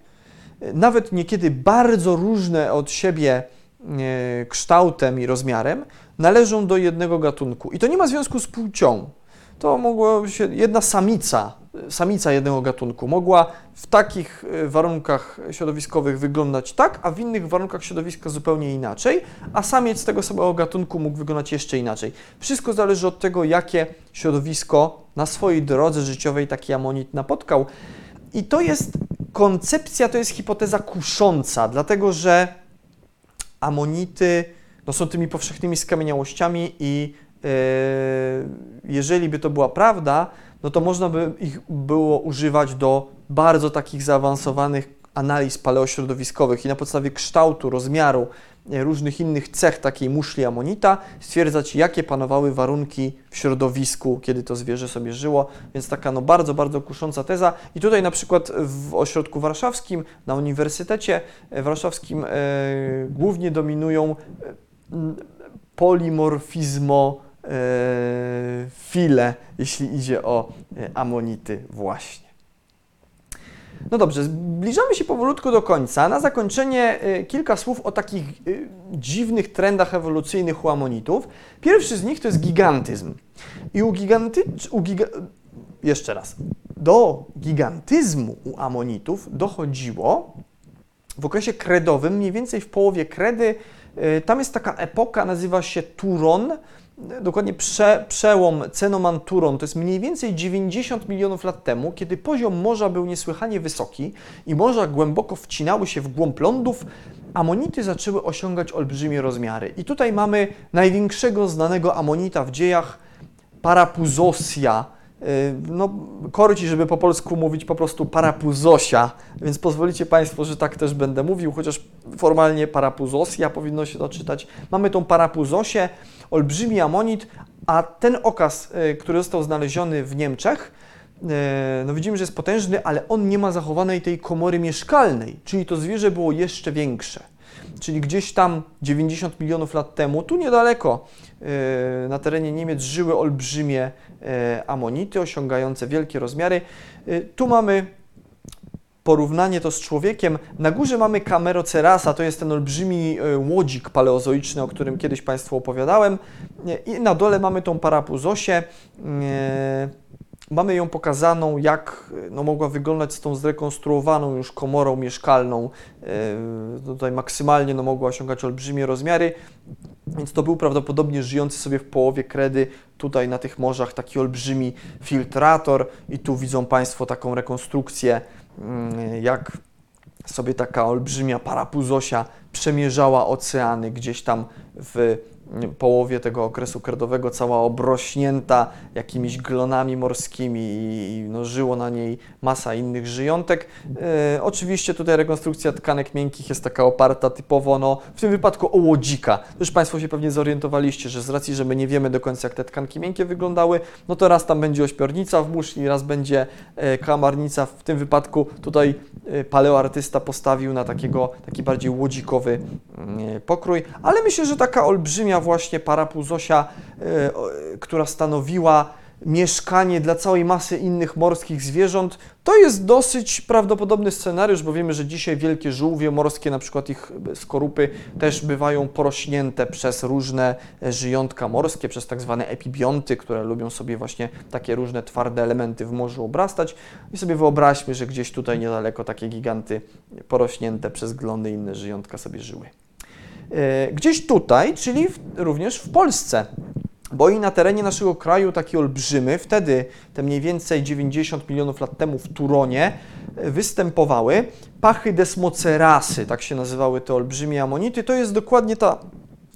Speaker 2: nawet niekiedy bardzo różne od siebie y, kształtem i rozmiarem, należą do jednego gatunku. I to nie ma związku z płcią. To mogło się jedna samica, samica jednego gatunku mogła w takich e, warunkach środowiskowych wyglądać tak, a w innych warunkach środowiska zupełnie inaczej, a samiec tego samego gatunku mógł wyglądać jeszcze inaczej. Wszystko zależy od tego, jakie środowisko na swojej drodze życiowej taki amonit napotkał. I to jest koncepcja, to jest hipoteza kusząca, dlatego że amonity no, są tymi powszechnymi skamieniałościami i jeżeli by to była prawda, no to można by ich było używać do bardzo takich zaawansowanych analiz paleośrodowiskowych i na podstawie kształtu, rozmiaru, e, różnych innych cech takiej muszli amonita stwierdzać, jakie panowały warunki w środowisku, kiedy to zwierzę sobie żyło. Więc taka no bardzo, bardzo kusząca teza. I tutaj na przykład w ośrodku warszawskim, na Uniwersytecie Warszawskim e, głównie dominują polimorfizmo e, file, jeśli idzie o e, amonity właśnie. No dobrze, zbliżamy się powolutku do końca. Na zakończenie y, kilka słów o takich dziwnych trendach ewolucyjnych u amonitów. Pierwszy z nich to jest gigantyzm. I u giganty... U giga... Jeszcze raz. Do gigantyzmu u amonitów dochodziło w okresie kredowym, mniej więcej w połowie kredy. Tam jest taka epoka, nazywa się Turon, dokładnie prze, przełom Cenoman-Turon, to jest mniej więcej 90 milionów lat temu, kiedy poziom morza był niesłychanie wysoki i morza głęboko wcinały się w głąb lądów, amonity zaczęły osiągać olbrzymie rozmiary. I tutaj mamy największego znanego amonita w dziejach, Parapuzosia, no, korci, żeby po polsku mówić po prostu parapuzosia, więc pozwolicie Państwo, że tak też będę mówił, chociaż formalnie parapuzosia powinno się to czytać. Mamy tą parapuzosię, olbrzymi amonit, a ten okaz, e, który został znaleziony w Niemczech, e, no widzimy, że jest potężny, ale on nie ma zachowanej tej komory mieszkalnej, czyli to zwierzę było jeszcze większe. Czyli gdzieś tam 90 milionów lat temu, tu niedaleko, e, na terenie Niemiec żyły olbrzymie amonity osiągające wielkie rozmiary. Tu mamy porównanie to z człowiekiem. Na górze mamy Camerocerasa, to jest ten olbrzymi e, łodzik paleozoiczny, o którym kiedyś Państwu opowiadałem. I na dole mamy tą parapuzosię. Mamy ją pokazaną, jak no, mogła wyglądać z tą zrekonstruowaną już komorą mieszkalną. E, tutaj maksymalnie no, mogła osiągać olbrzymie rozmiary, więc to był prawdopodobnie żyjący sobie w połowie kredy tutaj na tych morzach taki olbrzymi filtrator i tu widzą Państwo taką rekonstrukcję Mm, jak sobie taka olbrzymia parapuzosia przemierzała oceany gdzieś tam w połowie tego okresu kredowego cała obrośnięta jakimiś glonami morskimi i no, żyło na niej masa innych żyjątek. E, oczywiście tutaj rekonstrukcja tkanek miękkich jest taka oparta typowo no, w tym wypadku o łodzika. Już Państwo się pewnie zorientowaliście, że z racji, że my nie wiemy do końca jak te tkanki miękkie wyglądały, no to raz tam będzie ośpiornica w muszli, raz będzie e, kamarnica. W tym wypadku tutaj e, paleoartysta postawił na takiego, taki bardziej łodzikowy mm, pokrój, ale myślę, że taka olbrzymia właśnie Parapuzosia, e, która stanowiła mieszkanie dla całej masy innych morskich zwierząt. To jest dosyć prawdopodobny scenariusz, bo wiemy, że dzisiaj wielkie żółwie morskie, na przykład ich skorupy, też bywają porośnięte przez różne żyjątka morskie, przez tak zwane epibionty, które lubią sobie właśnie takie różne twarde elementy w morzu obrastać. I sobie wyobraźmy, że gdzieś tutaj niedaleko takie giganty porośnięte przez glony inne żyjątka sobie żyły. E, gdzieś tutaj, czyli w, również w Polsce. Bo i na terenie naszego kraju taki olbrzymy, wtedy te mniej więcej 90 milionów lat temu w Turonie e, występowały pachy desmocerasy, tak się nazywały te olbrzymie amonity. To jest dokładnie ta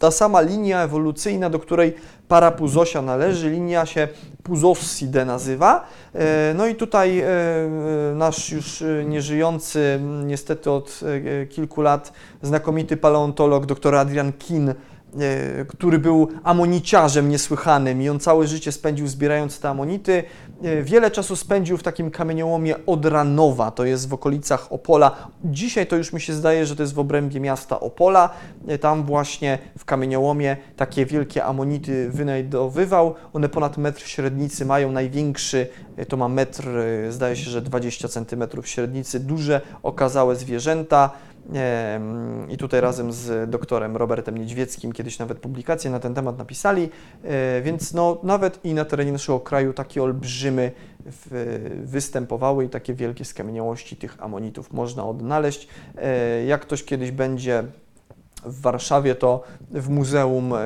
Speaker 2: ta sama linia ewolucyjna, do której parapuzosia należy, linia się Puzosside nazywa. E, no i tutaj e, e, nasz już nieżyjący niestety od kilku lat znakomity paleontolog dr Adrian Kin który był amoniciarzem niesłychanym i on całe życie spędził zbierając te amonity. E, wiele czasu spędził w takim kamieniołomie Odranowa, to jest w okolicach Opola. Dzisiaj to już mi się zdaje, że to jest w obrębie miasta Opola. E, tam właśnie w kamieniołomie takie wielkie amonity wynajdowywał. One ponad metr średnicy mają, największy to ma metr, zdaje się, że 20 cm średnicy, duże okazałe zwierzęta. I tutaj razem z doktorem Robertem Niedźwieckim kiedyś nawet publikację na ten temat napisali, E, więc no, nawet i na terenie naszego kraju takie olbrzymy występowały i takie wielkie skamieniałości tych amonitów można odnaleźć. E, Jak ktoś kiedyś będzie w Warszawie, to w Muzeum e,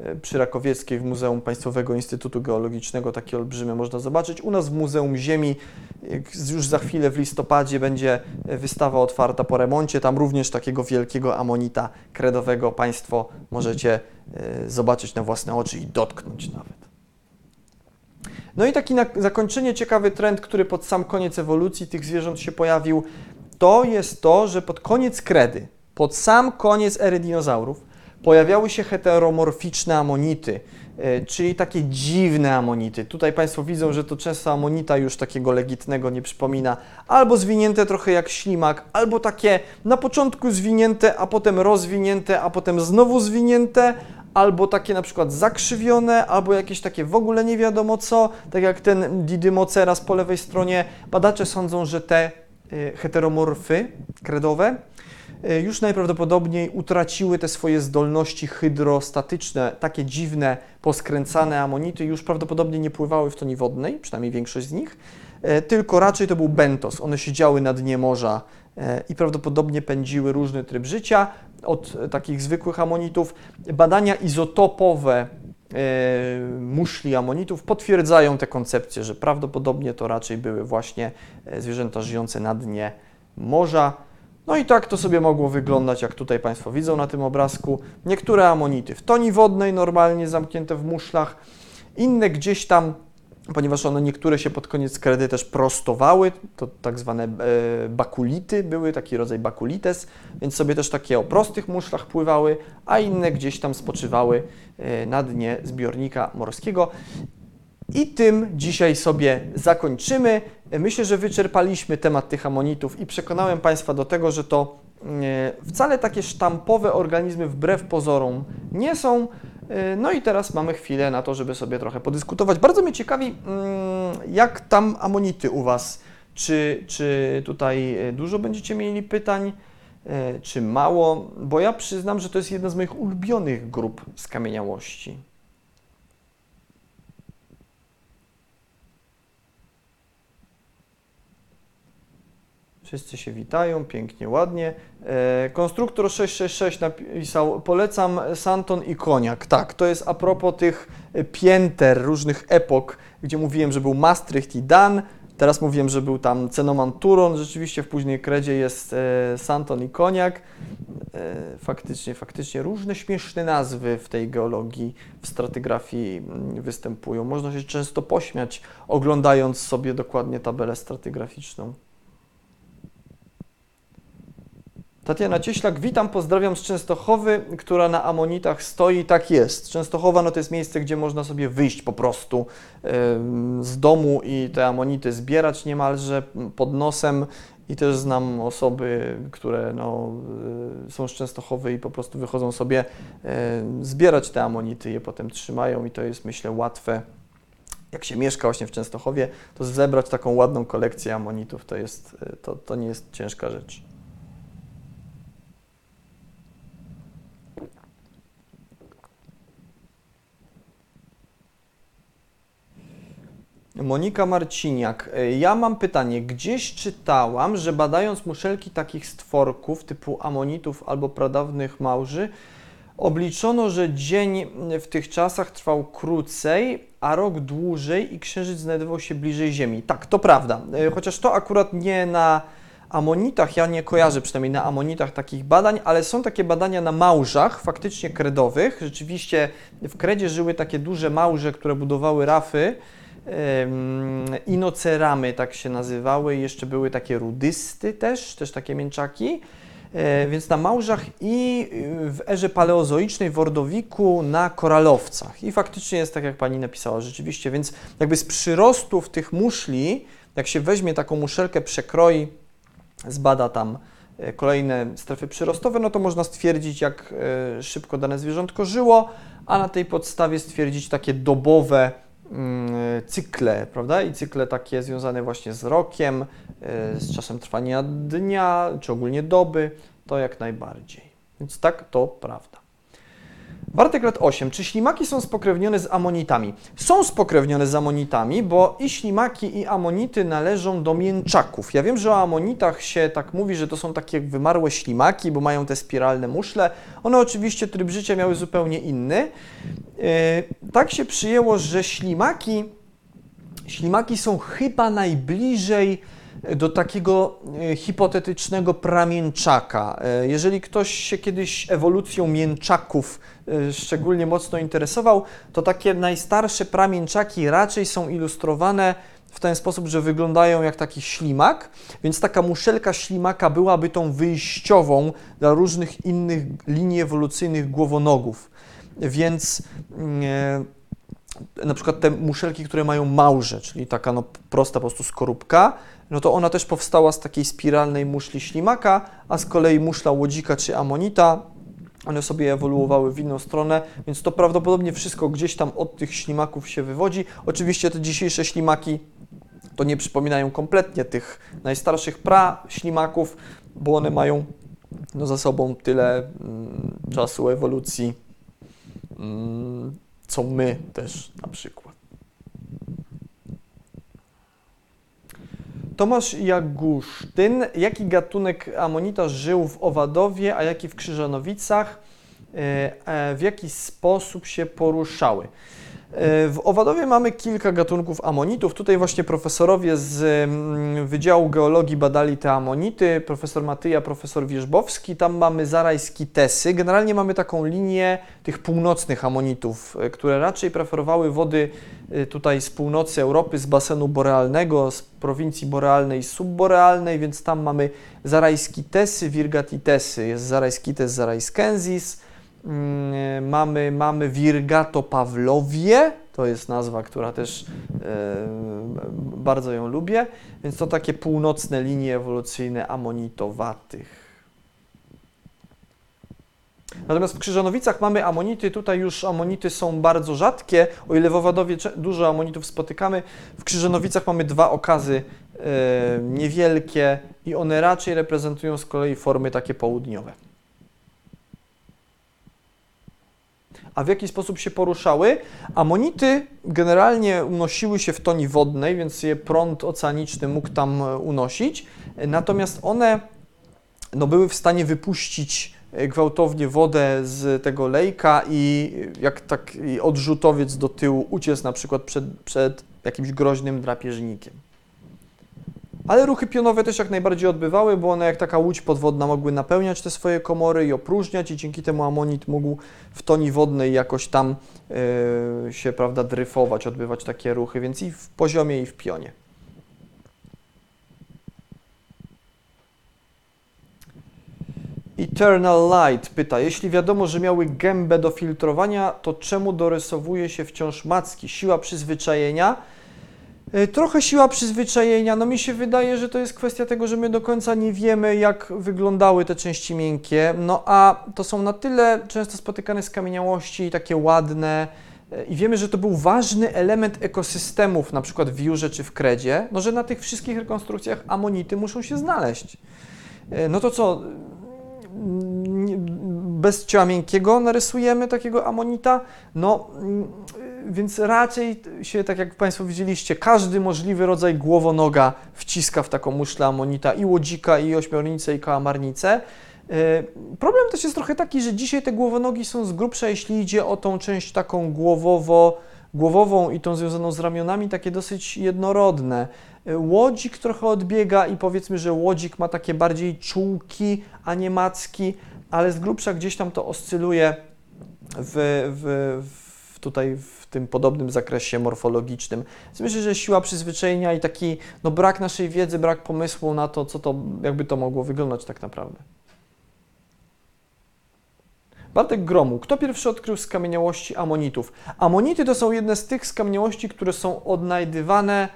Speaker 2: e, przy Rakowieckiej, w Muzeum Państwowego Instytutu Geologicznego takie olbrzymy można zobaczyć. U nas w Muzeum Ziemi już za chwilę w listopadzie będzie e, wystawa otwarta po remoncie. Tam również takiego wielkiego amonita kredowego Państwo możecie zobaczyć na własne oczy i dotknąć nawet. No i taki na zakończenie ciekawy trend, który pod sam koniec ewolucji tych zwierząt się pojawił, to jest to, że pod koniec kredy, pod sam koniec ery dinozaurów, pojawiały się heteromorficzne amonity, e, czyli takie dziwne amonity. Tutaj Państwo widzą, że to często amonita już takiego legitnego nie przypomina, albo zwinięte trochę jak ślimak, albo takie na początku zwinięte, a potem rozwinięte, a potem znowu zwinięte, albo takie na przykład zakrzywione, albo jakieś takie w ogóle nie wiadomo co, tak jak ten Didymoceras po lewej stronie. Badacze sądzą, że te y, heteromorfy kredowe już najprawdopodobniej utraciły te swoje zdolności hydrostatyczne, takie dziwne, poskręcane amonity, już prawdopodobnie nie pływały w toni wodnej, przynajmniej większość z nich, e, tylko raczej to był bentos. One siedziały na dnie morza e, i prawdopodobnie pędziły różny tryb życia od e, takich zwykłych amonitów. Badania izotopowe e, muszli amonitów potwierdzają tę koncepcję, że prawdopodobnie to raczej były właśnie e, zwierzęta żyjące na dnie morza. No i tak to sobie mogło wyglądać, jak tutaj Państwo widzą na tym obrazku. Niektóre amonity w toni wodnej, normalnie zamknięte w muszlach, inne gdzieś tam, ponieważ one niektóre się pod koniec kredy też prostowały, to tak zwane e, bakulity były, taki rodzaj bakulites, więc sobie też takie o prostych muszlach pływały, a inne gdzieś tam spoczywały e, na dnie zbiornika morskiego. I tym dzisiaj sobie zakończymy. Myślę, że wyczerpaliśmy temat tych amonitów i przekonałem Państwa do tego, że to e, wcale takie sztampowe organizmy wbrew pozorom nie są. E, No i teraz mamy chwilę na to, żeby sobie trochę podyskutować. Bardzo mnie ciekawi, mm, jak tam amonity u Was. Czy, czy tutaj e, dużo będziecie mieli pytań, czy mało? Bo ja przyznam, że to jest jedna z moich ulubionych grup skamieniałości. Wszyscy się witają, pięknie, ładnie. E, konstruktor 666 napisał, polecam Santon i Koniak. Tak, to jest a propos tych e, pięter różnych epok, gdzie mówiłem, że był Maastricht i Dan, teraz mówiłem, że był tam Cenoman Turon, rzeczywiście w później kredzie jest e, Santon i Koniak. Faktycznie, faktycznie różne śmieszne nazwy w tej geologii, w stratygrafii mm, występują. Można się często pośmiać, oglądając sobie dokładnie tabelę stratygraficzną. Tatiana Cieślak, witam, pozdrawiam z Częstochowy, która na amonitach stoi. Tak jest. Częstochowa no to jest miejsce, gdzie można sobie wyjść po prostu em, z domu i te amonity zbierać niemalże pod nosem. I też znam osoby, które no, y, są z Częstochowy i po prostu wychodzą sobie zbierać te amonity, je potem trzymają i to jest myślę łatwe. Jak się mieszka właśnie w Częstochowie, to zebrać taką ładną kolekcję amonitów to, jest, e, to, to nie jest ciężka rzecz. Monika Marciniak. E, Ja mam pytanie. Gdzieś czytałam, że badając muszelki takich stworków typu amonitów albo pradawnych małży, obliczono, że dzień w tych czasach trwał krócej, a rok dłużej i księżyc znajdował się bliżej Ziemi. Tak, to prawda. E, Chociaż to akurat nie na amonitach, ja nie kojarzę przynajmniej na amonitach takich badań, ale są takie badania na małżach, faktycznie kredowych. Rzeczywiście w kredzie żyły takie duże małże, które budowały rafy. Inoceramy tak się nazywały, jeszcze były takie rudysty też, też takie mięczaki. E, Więc na małżach i y, w erze paleozoicznej w Ordowiku na koralowcach. I faktycznie jest tak, jak pani napisała, rzeczywiście. Więc jakby z przyrostów tych muszli, jak się weźmie taką muszelkę, przekroi, zbada tam e, kolejne strefy przyrostowe, no to można stwierdzić, jak e, szybko dane zwierzątko żyło, a na tej podstawie stwierdzić takie dobowe cykle, prawda? I cykle takie związane właśnie z rokiem, e, z czasem trwania dnia, czy ogólnie doby. to jak najbardziej. Więc tak, to prawda. Bartek lat 8. Czy ślimaki są spokrewnione z amonitami? Są spokrewnione z amonitami, bo i ślimaki, i amonity należą do mięczaków. Ja wiem, że o amonitach się tak mówi, że to są takie wymarłe ślimaki, bo mają te spiralne muszle. One oczywiście tryb życia miały zupełnie inny. Yy, tak się przyjęło, że ślimaki, ślimaki są chyba najbliżej do takiego e, hipotetycznego pramięczaka. E, jeżeli ktoś się kiedyś ewolucją mięczaków szczególnie mocno interesował, to takie najstarsze pramięczaki raczej są ilustrowane w ten sposób, że wyglądają jak taki ślimak, więc taka muszelka ślimaka byłaby tą wyjściową dla różnych innych linii ewolucyjnych głowonogów. Więc mm, na przykład te muszelki, które mają małże, czyli taka no, prosta po prostu skorupka, no to ona też powstała z takiej spiralnej muszli ślimaka, a z kolei muszla łodzika czy amonita, one sobie ewoluowały w inną stronę, więc to prawdopodobnie wszystko gdzieś tam od tych ślimaków się wywodzi. Oczywiście te dzisiejsze ślimaki to nie przypominają kompletnie tych najstarszych pra-ślimaków, bo one mają no, za sobą tyle mm, czasu ewolucji, mm, co my też na przykład. Tomasz Jagusztyn. Jaki gatunek amonita żył w Owadowie, a jaki w Krzyżanowicach? E, e, w jaki sposób się poruszały? E, w Owadowie mamy kilka gatunków amonitów. Tutaj właśnie profesorowie z mm, Wydziału Geologii badali te amonity. Profesor Matyja, profesor Wierzbowski. Tam mamy zarajski tesy. Generalnie mamy taką linię tych północnych amonitów, e, które raczej preferowały wody e, tutaj z północy Europy, z basenu borealnego, z prowincji borealnej i subborealnej, więc tam mamy zarajski tesy, wirgatitesy. Jest zarajski tes zarajskensis, mamy, mamy Virgato Pawlowie, to jest nazwa, która też e, bardzo ją lubię, więc to takie północne linie ewolucyjne amonitowatych. Natomiast w Krzyżanowicach mamy amonity, tutaj już amonity są bardzo rzadkie, o ile w Owadowie dużo amonitów spotykamy, w Krzyżanowicach mamy dwa okazy e, niewielkie i one raczej reprezentują z kolei formy takie południowe. A w jaki sposób się poruszały. Amonity generalnie unosiły się w toni wodnej, więc je prąd oceaniczny mógł tam e, unosić, natomiast one no, były w stanie wypuścić e, gwałtownie wodę z tego lejka i jak taki odrzutowiec do tyłu uciec na przykład przed, przed jakimś groźnym drapieżnikiem. Ale ruchy pionowe też jak najbardziej odbywały, bo one jak taka łódź podwodna mogły napełniać te swoje komory i opróżniać i dzięki temu amonit mógł w toni wodnej jakoś tam yy, się, prawda, dryfować, odbywać takie ruchy, więc i w poziomie i w pionie. Eternal Light pyta, jeśli wiadomo, że miały gębę do filtrowania, to czemu dorysowuje się wciąż macki? Siła przyzwyczajenia? E, trochę siła przyzwyczajenia. No mi się wydaje, że to jest kwestia tego, że my do końca nie wiemy, jak wyglądały te części miękkie. No a to są na tyle często spotykane skamieniałości, takie ładne. E, I wiemy, że to był ważny element ekosystemów, na przykład w Jurze czy w Kredzie, no że na tych wszystkich rekonstrukcjach amonity muszą się znaleźć. E, no to co, bez ciała miękkiego narysujemy takiego amonita? No więc raczej się, tak jak Państwo widzieliście, każdy możliwy rodzaj głowonoga wciska w taką muszlę amonita i łodzika, i ośmiornicę, i kałamarnicę. E, problem też jest trochę taki, że dzisiaj te głowonogi są z grubsza, jeśli idzie o tą część taką głowowo, głowową i tą związaną z ramionami, takie dosyć jednorodne. E, łodzik trochę odbiega i powiedzmy, że łodzik ma takie bardziej czułki, a nie macki, ale z grubsza gdzieś tam to oscyluje w, w, w tutaj w tym podobnym zakresie morfologicznym. Więc myślę, że siła przyzwyczajenia i taki no, brak naszej wiedzy, brak pomysłu na to, co to, jakby to mogło wyglądać tak naprawdę. Bartek Gromu. Kto pierwszy odkrył skamieniałości amonitów? Amonity to są jedne z tych skamieniałości, które są odnajdywane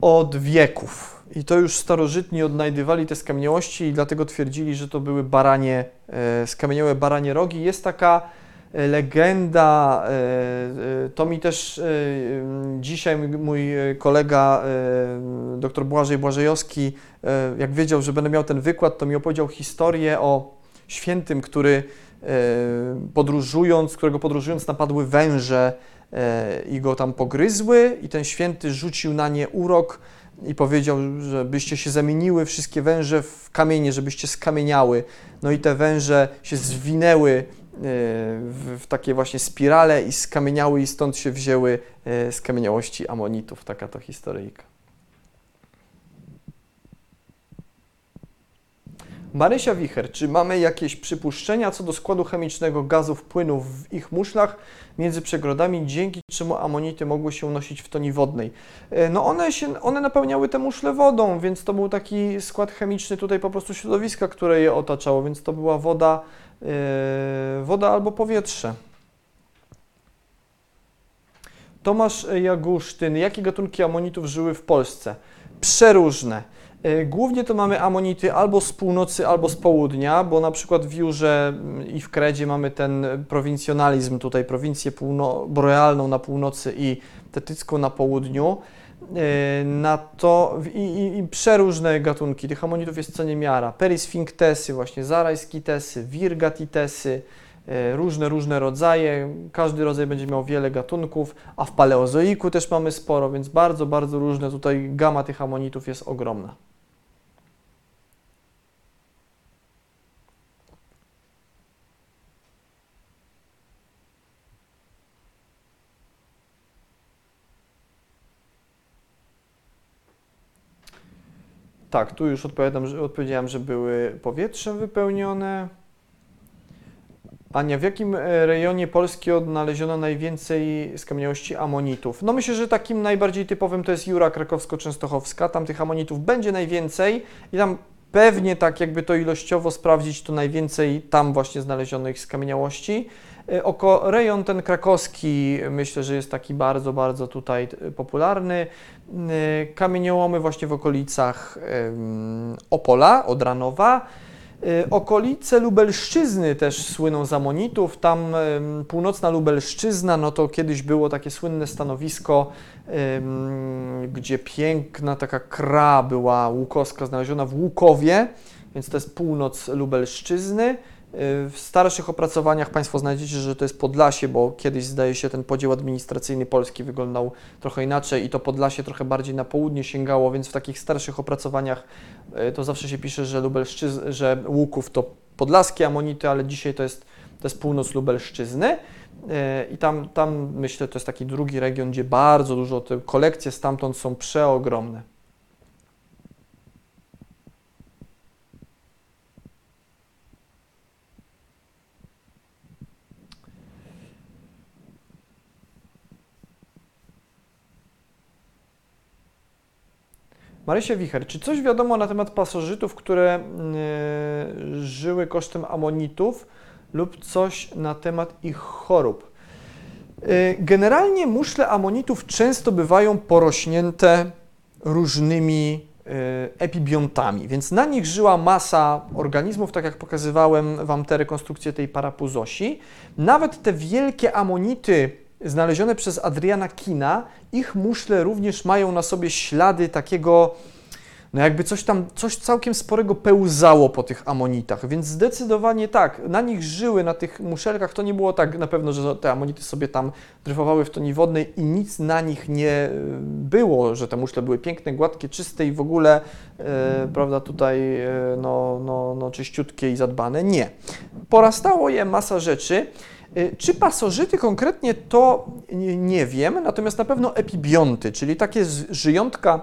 Speaker 2: od wieków. I to już starożytni odnajdywali te skamieniałości i dlatego twierdzili, że to były baranie, e, skamieniałe baranie rogi. Jest taka legenda, e, e, to mi też dzisiaj mój kolega dr Błażej Błażejowski, jak wiedział, że będę miał ten wykład, to mi opowiedział historię o świętym, który podróżując, którego podróżując napadły węże i go tam pogryzły i ten święty rzucił na nie urok i powiedział, żebyście się zamieniły wszystkie węże w kamienie, żebyście skamieniały. No i te węże się zwinęły e, w, w takie właśnie spirale i skamieniały i stąd się wzięły e, skamieniałości amonitów. Taka to historyjka. Marysia Wicher, czy mamy jakieś przypuszczenia co do składu chemicznego gazów, płynów w ich muszlach między przegrodami, dzięki czemu amonity mogły się unosić w toni wodnej? E, no one, się, one napełniały te muszle wodą, więc to był taki skład chemiczny tutaj po prostu środowiska, które je otaczało, więc to była woda, woda albo powietrze. Tomasz Jagusztyn, jakie gatunki amonitów żyły w Polsce? Przeróżne. E, głównie to mamy amonity albo z północy, albo z południa, bo na przykład w Jurze mm, i w Kredzie mamy ten prowincjonalizm, tutaj prowincję borealną na północy i tetycką na południu. E, na to i, i, i, przeróżne gatunki tych amonitów jest co niemiara. Perisfinktesy, właśnie zarajskitesy, virgatitesy, e, różne, różne rodzaje. Każdy rodzaj będzie miał wiele gatunków, a w paleozoiku też mamy sporo, więc bardzo, bardzo różne. Tutaj gama tych amonitów jest ogromna. Tak, tu już odpowiadam, że, odpowiedziałem, że były powietrzem wypełnione. Ania, w jakim e, rejonie Polski odnaleziono najwięcej skamieniałości amonitów? No myślę, że takim najbardziej typowym to jest Jura Krakowsko-Częstochowska. Tam tych amonitów będzie najwięcej i tam pewnie tak jakby to ilościowo sprawdzić, to najwięcej tam właśnie znaleziono ich skamieniałości. E, oko, rejon ten krakowski myślę, że jest taki bardzo, bardzo tutaj e, popularny. E, kamieniołomy właśnie w okolicach Opola, Odranowa. Okolice Lubelszczyzny też słyną z amonitów. Tam północna Lubelszczyzna, no to kiedyś było takie słynne stanowisko, gdzie piękna taka kra była łukowska znaleziona w Łukowie, więc to jest północ Lubelszczyzny. W starszych opracowaniach Państwo znajdziecie, że to jest Podlasie, bo kiedyś zdaje się ten podział administracyjny Polski wyglądał trochę inaczej i to Podlasie trochę bardziej na południe sięgało, więc w takich starszych opracowaniach e, to zawsze się pisze, że Lubelszczyzn, że Łuków to podlaskie amonity, ale dzisiaj to jest, to jest północ Lubelszczyzny. E, I tam, tam myślę, to jest taki drugi region, gdzie bardzo dużo, te kolekcje stamtąd są przeogromne. Marysia Wicher, czy coś wiadomo na temat pasożytów, które yy, żyły kosztem amonitów lub coś na temat ich chorób? Yy, generalnie muszle amonitów często bywają porośnięte różnymi yy, epibiontami, więc na nich żyła masa organizmów, tak jak pokazywałem Wam te rekonstrukcje tej parapuzosi. Nawet te wielkie amonity znalezione przez Adriana Kina, ich muszle również mają na sobie ślady takiego, no jakby coś tam, coś całkiem sporego pełzało po tych amonitach, więc zdecydowanie tak, na nich żyły, na tych muszelkach, to nie było tak na pewno, że te amonity sobie tam dryfowały w toni wodnej i nic na nich nie e, było, że te muszle były piękne, gładkie, czyste i w ogóle, e, prawda, tutaj e, no, no, no czyściutkie i zadbane. Nie. Porastało je masa rzeczy, czy pasożyty konkretnie to nie wiem, natomiast na pewno epibionty, czyli takie żyjątka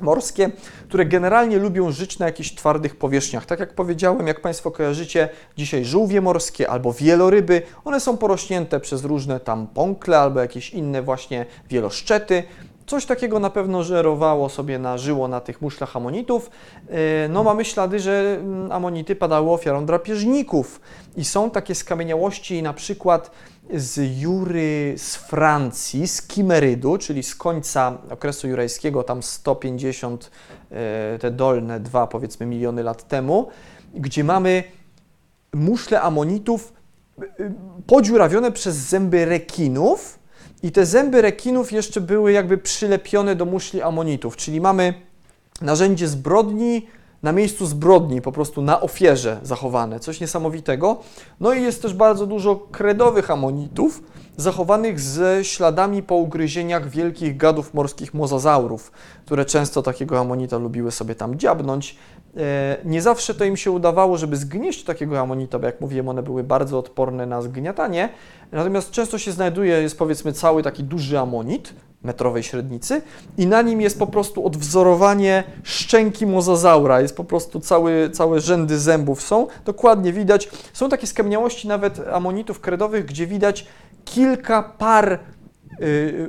Speaker 2: morskie, które generalnie lubią żyć na jakichś twardych powierzchniach. Tak jak powiedziałem, jak Państwo kojarzycie, dzisiaj żółwie morskie albo wieloryby, one są porośnięte przez różne tam pąkle albo jakieś inne właśnie wieloszczety. Coś takiego na pewno żerowało sobie na żyło na tych muszlach amonitów. E, no mamy ślady, że mm, amonity padały ofiarą drapieżników i są takie skamieniałości na przykład z Jury z Francji, z Kimerydu, czyli z końca okresu jurajskiego, tam 150, e, te dolne dwa powiedzmy miliony lat temu, gdzie mamy muszle amonitów y, podziurawione przez zęby rekinów i te zęby rekinów jeszcze były jakby przylepione do muszli amonitów, czyli mamy narzędzie zbrodni na miejscu zbrodni, po prostu na ofierze zachowane, coś niesamowitego. No i jest też bardzo dużo kredowych amonitów, zachowanych ze śladami po ugryzieniach wielkich gadów morskich mozozaurów, które często takiego amonita lubiły sobie tam dziabnąć. E, nie zawsze to im się udawało, żeby zgnieść takiego amonita, bo jak mówiłem, one były bardzo odporne na zgniatanie. Natomiast często się znajduje, jest powiedzmy cały taki duży amonit metrowej średnicy i na nim jest po prostu odwzorowanie szczęki mozozaura. Jest po prostu cały, całe rzędy zębów są. Dokładnie widać. Są takie skamieniałości nawet amonitów kredowych, gdzie widać kilka par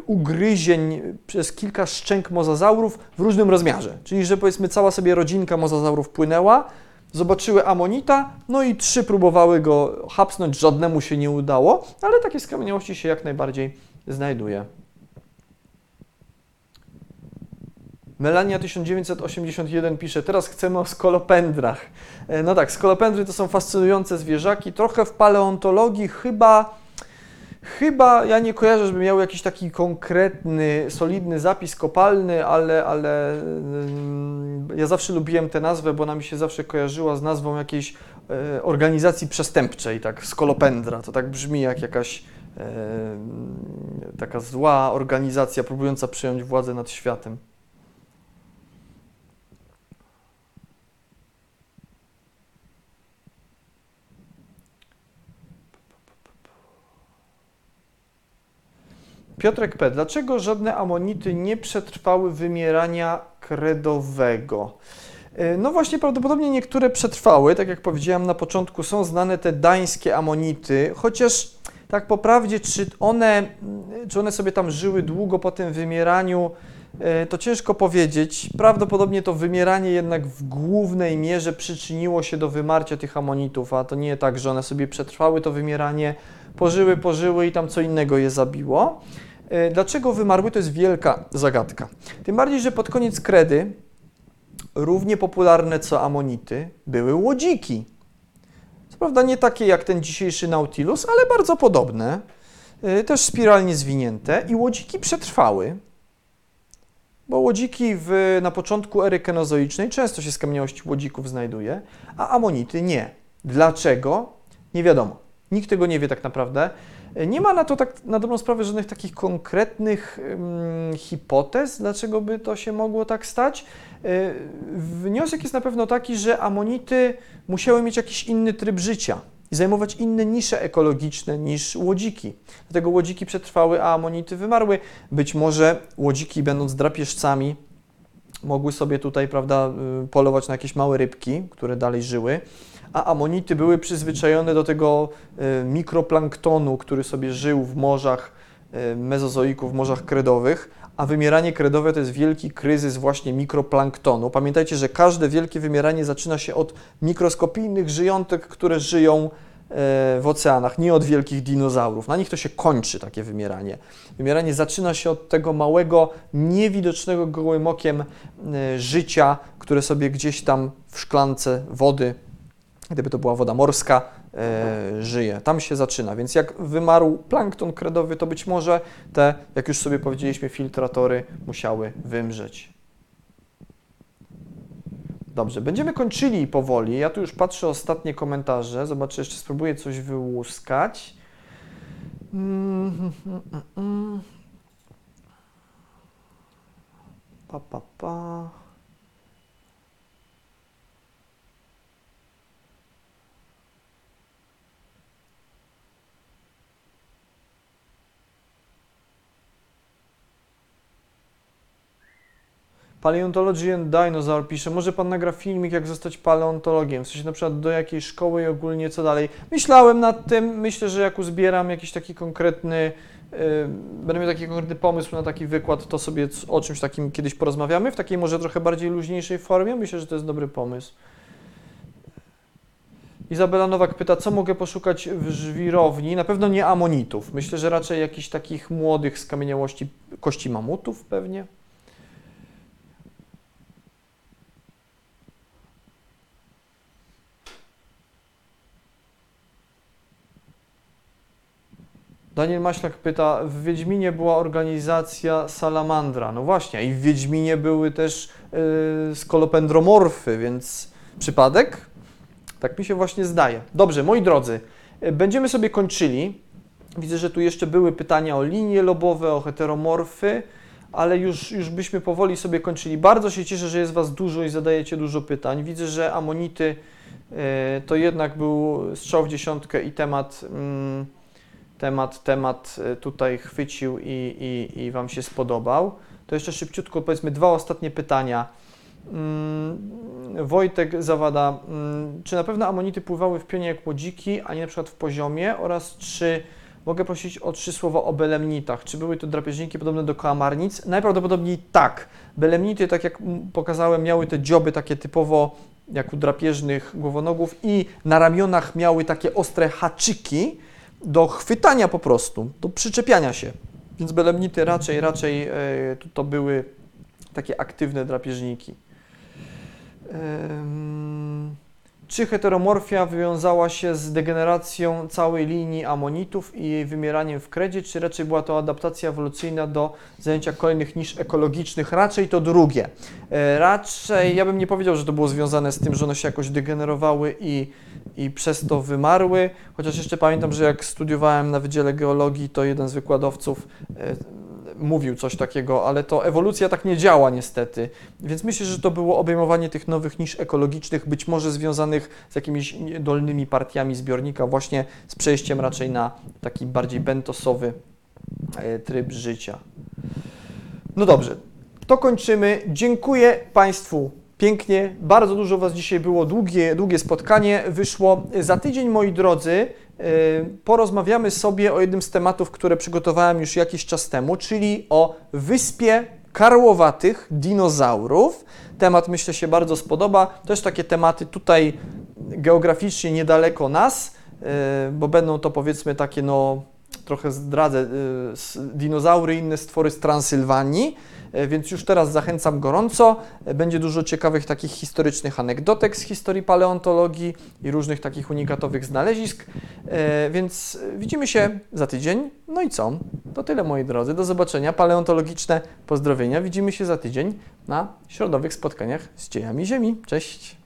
Speaker 2: ugryzień przez kilka szczęk mozozaurów w różnym rozmiarze. Czyli, że powiedzmy cała sobie rodzinka mozozaurów płynęła, zobaczyły amonita, no i trzy próbowały go hapsnąć, żadnemu się nie udało, ale takie skamieniałości się jak najbardziej znajduje. Melania 1981 pisze, teraz chcemy o skolopendrach. E, No tak, skolopendry to są fascynujące zwierzaki, trochę w paleontologii chyba Chyba ja nie kojarzę, żeby miały jakiś taki konkretny, solidny zapis kopalny, ale, ale ym, ja zawsze lubiłem tę nazwę, bo ona mi się zawsze kojarzyła z nazwą jakiejś e, organizacji przestępczej, tak, skolopendra. To tak brzmi jak jakaś e, taka zła organizacja próbująca przejąć władzę nad światem. Piotrek P. Dlaczego żadne amonity nie przetrwały wymierania kredowego? E, No właśnie, prawdopodobnie niektóre przetrwały, tak jak powiedziałem na początku, są znane te dańskie amonity, chociaż tak po prawdzie, czy one, czy one sobie tam żyły długo po tym wymieraniu, e, to ciężko powiedzieć. Prawdopodobnie to wymieranie jednak w głównej mierze przyczyniło się do wymarcia tych amonitów, a to nie tak, że one sobie przetrwały to wymieranie, pożyły, pożyły i tam co innego je zabiło. E, Dlaczego wymarły? To jest wielka zagadka. Tym bardziej, że pod koniec kredy równie popularne co amonity były łodziki. Co prawda nie takie jak ten dzisiejszy Nautilus, ale bardzo podobne, e, też spiralnie zwinięte i łodziki przetrwały, bo łodziki w, na początku ery kenozoicznej często się skamieniałości łodzików znajduje, a amonity nie. Dlaczego? Nie wiadomo. Nikt tego nie wie tak naprawdę. Nie ma na to tak na dobrą sprawę żadnych takich konkretnych ym, hipotez, dlaczego by to się mogło tak stać. Y, wniosek jest na pewno taki, że amonity musiały mieć jakiś inny tryb życia i zajmować inne nisze ekologiczne niż łodziki. Dlatego łodziki przetrwały, a amonity wymarły. Być może łodziki, będąc drapieżcami, mogły sobie tutaj, prawda, y, polować na jakieś małe rybki, które dalej żyły, a amonity były przyzwyczajone do tego y, mikroplanktonu, który sobie żył w morzach y, mezozoiku, w morzach kredowych, a wymieranie kredowe to jest wielki kryzys właśnie mikroplanktonu. Pamiętajcie, że każde wielkie wymieranie zaczyna się od mikroskopijnych żyjątek, które żyją e, w oceanach, nie od wielkich dinozaurów. Na nich to się kończy takie wymieranie. Wymieranie zaczyna się od tego małego, niewidocznego gołym okiem e, życia, które sobie gdzieś tam w szklance wody, gdyby to była woda morska, e, żyje. Tam się zaczyna. Więc jak wymarł plankton kredowy, to być może te, jak już sobie powiedzieliśmy, filtratory musiały wymrzeć. Dobrze, będziemy kończyli powoli. Ja tu już patrzę ostatnie komentarze. Zobaczę, jeszcze spróbuję coś wyłuskać. Pa, pa, pa. Paleontology and Dinosaur pisze, może pan nagra filmik, jak zostać paleontologiem, w sensie na przykład do jakiej szkoły i ogólnie co dalej. Myślałem nad tym, myślę, że jak uzbieram jakiś taki konkretny, yy, będę miał taki konkretny pomysł na taki wykład, to sobie o czymś takim kiedyś porozmawiamy, w takiej może trochę bardziej luźniejszej formie. Myślę, że to jest dobry pomysł. Izabela Nowak pyta, co mogę poszukać w żwirowni? Na pewno nie amonitów. Myślę, że raczej jakichś takich młodych skamieniałości kości mamutów pewnie. Daniel Maślak pyta, w Wiedźminie była organizacja Salamandra. No właśnie, i w Wiedźminie były też yy, skolopendromorfy, więc przypadek? Tak mi się właśnie zdaje. Dobrze, moi drodzy, y, będziemy sobie kończyli. Widzę, że tu jeszcze były pytania o linie lobowe, o heteromorfy, ale już, już byśmy powoli sobie kończyli. Bardzo się cieszę, że jest Was dużo i zadajecie dużo pytań. Widzę, że amonity y, to jednak był strzał w dziesiątkę i temat, mm, temat, temat y, tutaj chwycił i, i, i Wam się spodobał. To jeszcze szybciutko powiedzmy dwa ostatnie pytania. Mm, Wojtek Zawada, mm, czy na pewno amonity pływały w pionie jak łodziki, a nie na przykład w poziomie oraz czy mogę prosić o trzy słowa o belemnitach? Czy były to drapieżniki podobne do kałamarnic? Najprawdopodobniej tak. Belemnity, tak jak pokazałem, miały te dzioby takie typowo jak u drapieżnych głowonogów i na ramionach miały takie ostre haczyki do chwytania po prostu, do przyczepiania się. Więc belemnity raczej, raczej e, to, to były takie aktywne drapieżniki. Czy heteromorfia wywiązała się z degeneracją całej linii amonitów i jej wymieraniem w kredzie, czy raczej była to adaptacja ewolucyjna do zajęcia kolejnych nisz ekologicznych? Raczej to drugie. E, Raczej, ja bym nie powiedział, że to było związane z tym, że one się jakoś degenerowały i, i przez to wymarły, chociaż jeszcze pamiętam, że jak studiowałem na Wydziale Geologii, to jeden z wykładowców e, mówił coś takiego, ale to ewolucja tak nie działa niestety. Więc myślę, że to było obejmowanie tych nowych nisz ekologicznych, być może związanych z jakimiś dolnymi partiami zbiornika, właśnie z przejściem raczej na taki bardziej bentosowy e, tryb życia. No dobrze, to kończymy. Dziękuję Państwu pięknie. Bardzo dużo Was dzisiaj było, długie, długie spotkanie wyszło. Za tydzień, moi drodzy, porozmawiamy sobie o jednym z tematów, które przygotowałem już jakiś czas temu, czyli o wyspie karłowatych dinozaurów. Temat myślę się bardzo spodoba. Też takie tematy tutaj geograficznie niedaleko nas, yy, bo będą to powiedzmy takie no trochę zdradzę, s- dinozaury i inne stwory z Transylwanii. E, Więc już teraz zachęcam gorąco. E, Będzie dużo ciekawych takich historycznych anegdotek z historii paleontologii i różnych takich unikatowych znalezisk. E, Więc widzimy się za tydzień. No i co? To tyle moi drodzy. Do zobaczenia. Paleontologiczne pozdrowienia. Widzimy się za tydzień na środowych spotkaniach z dziejami Ziemi. Cześć!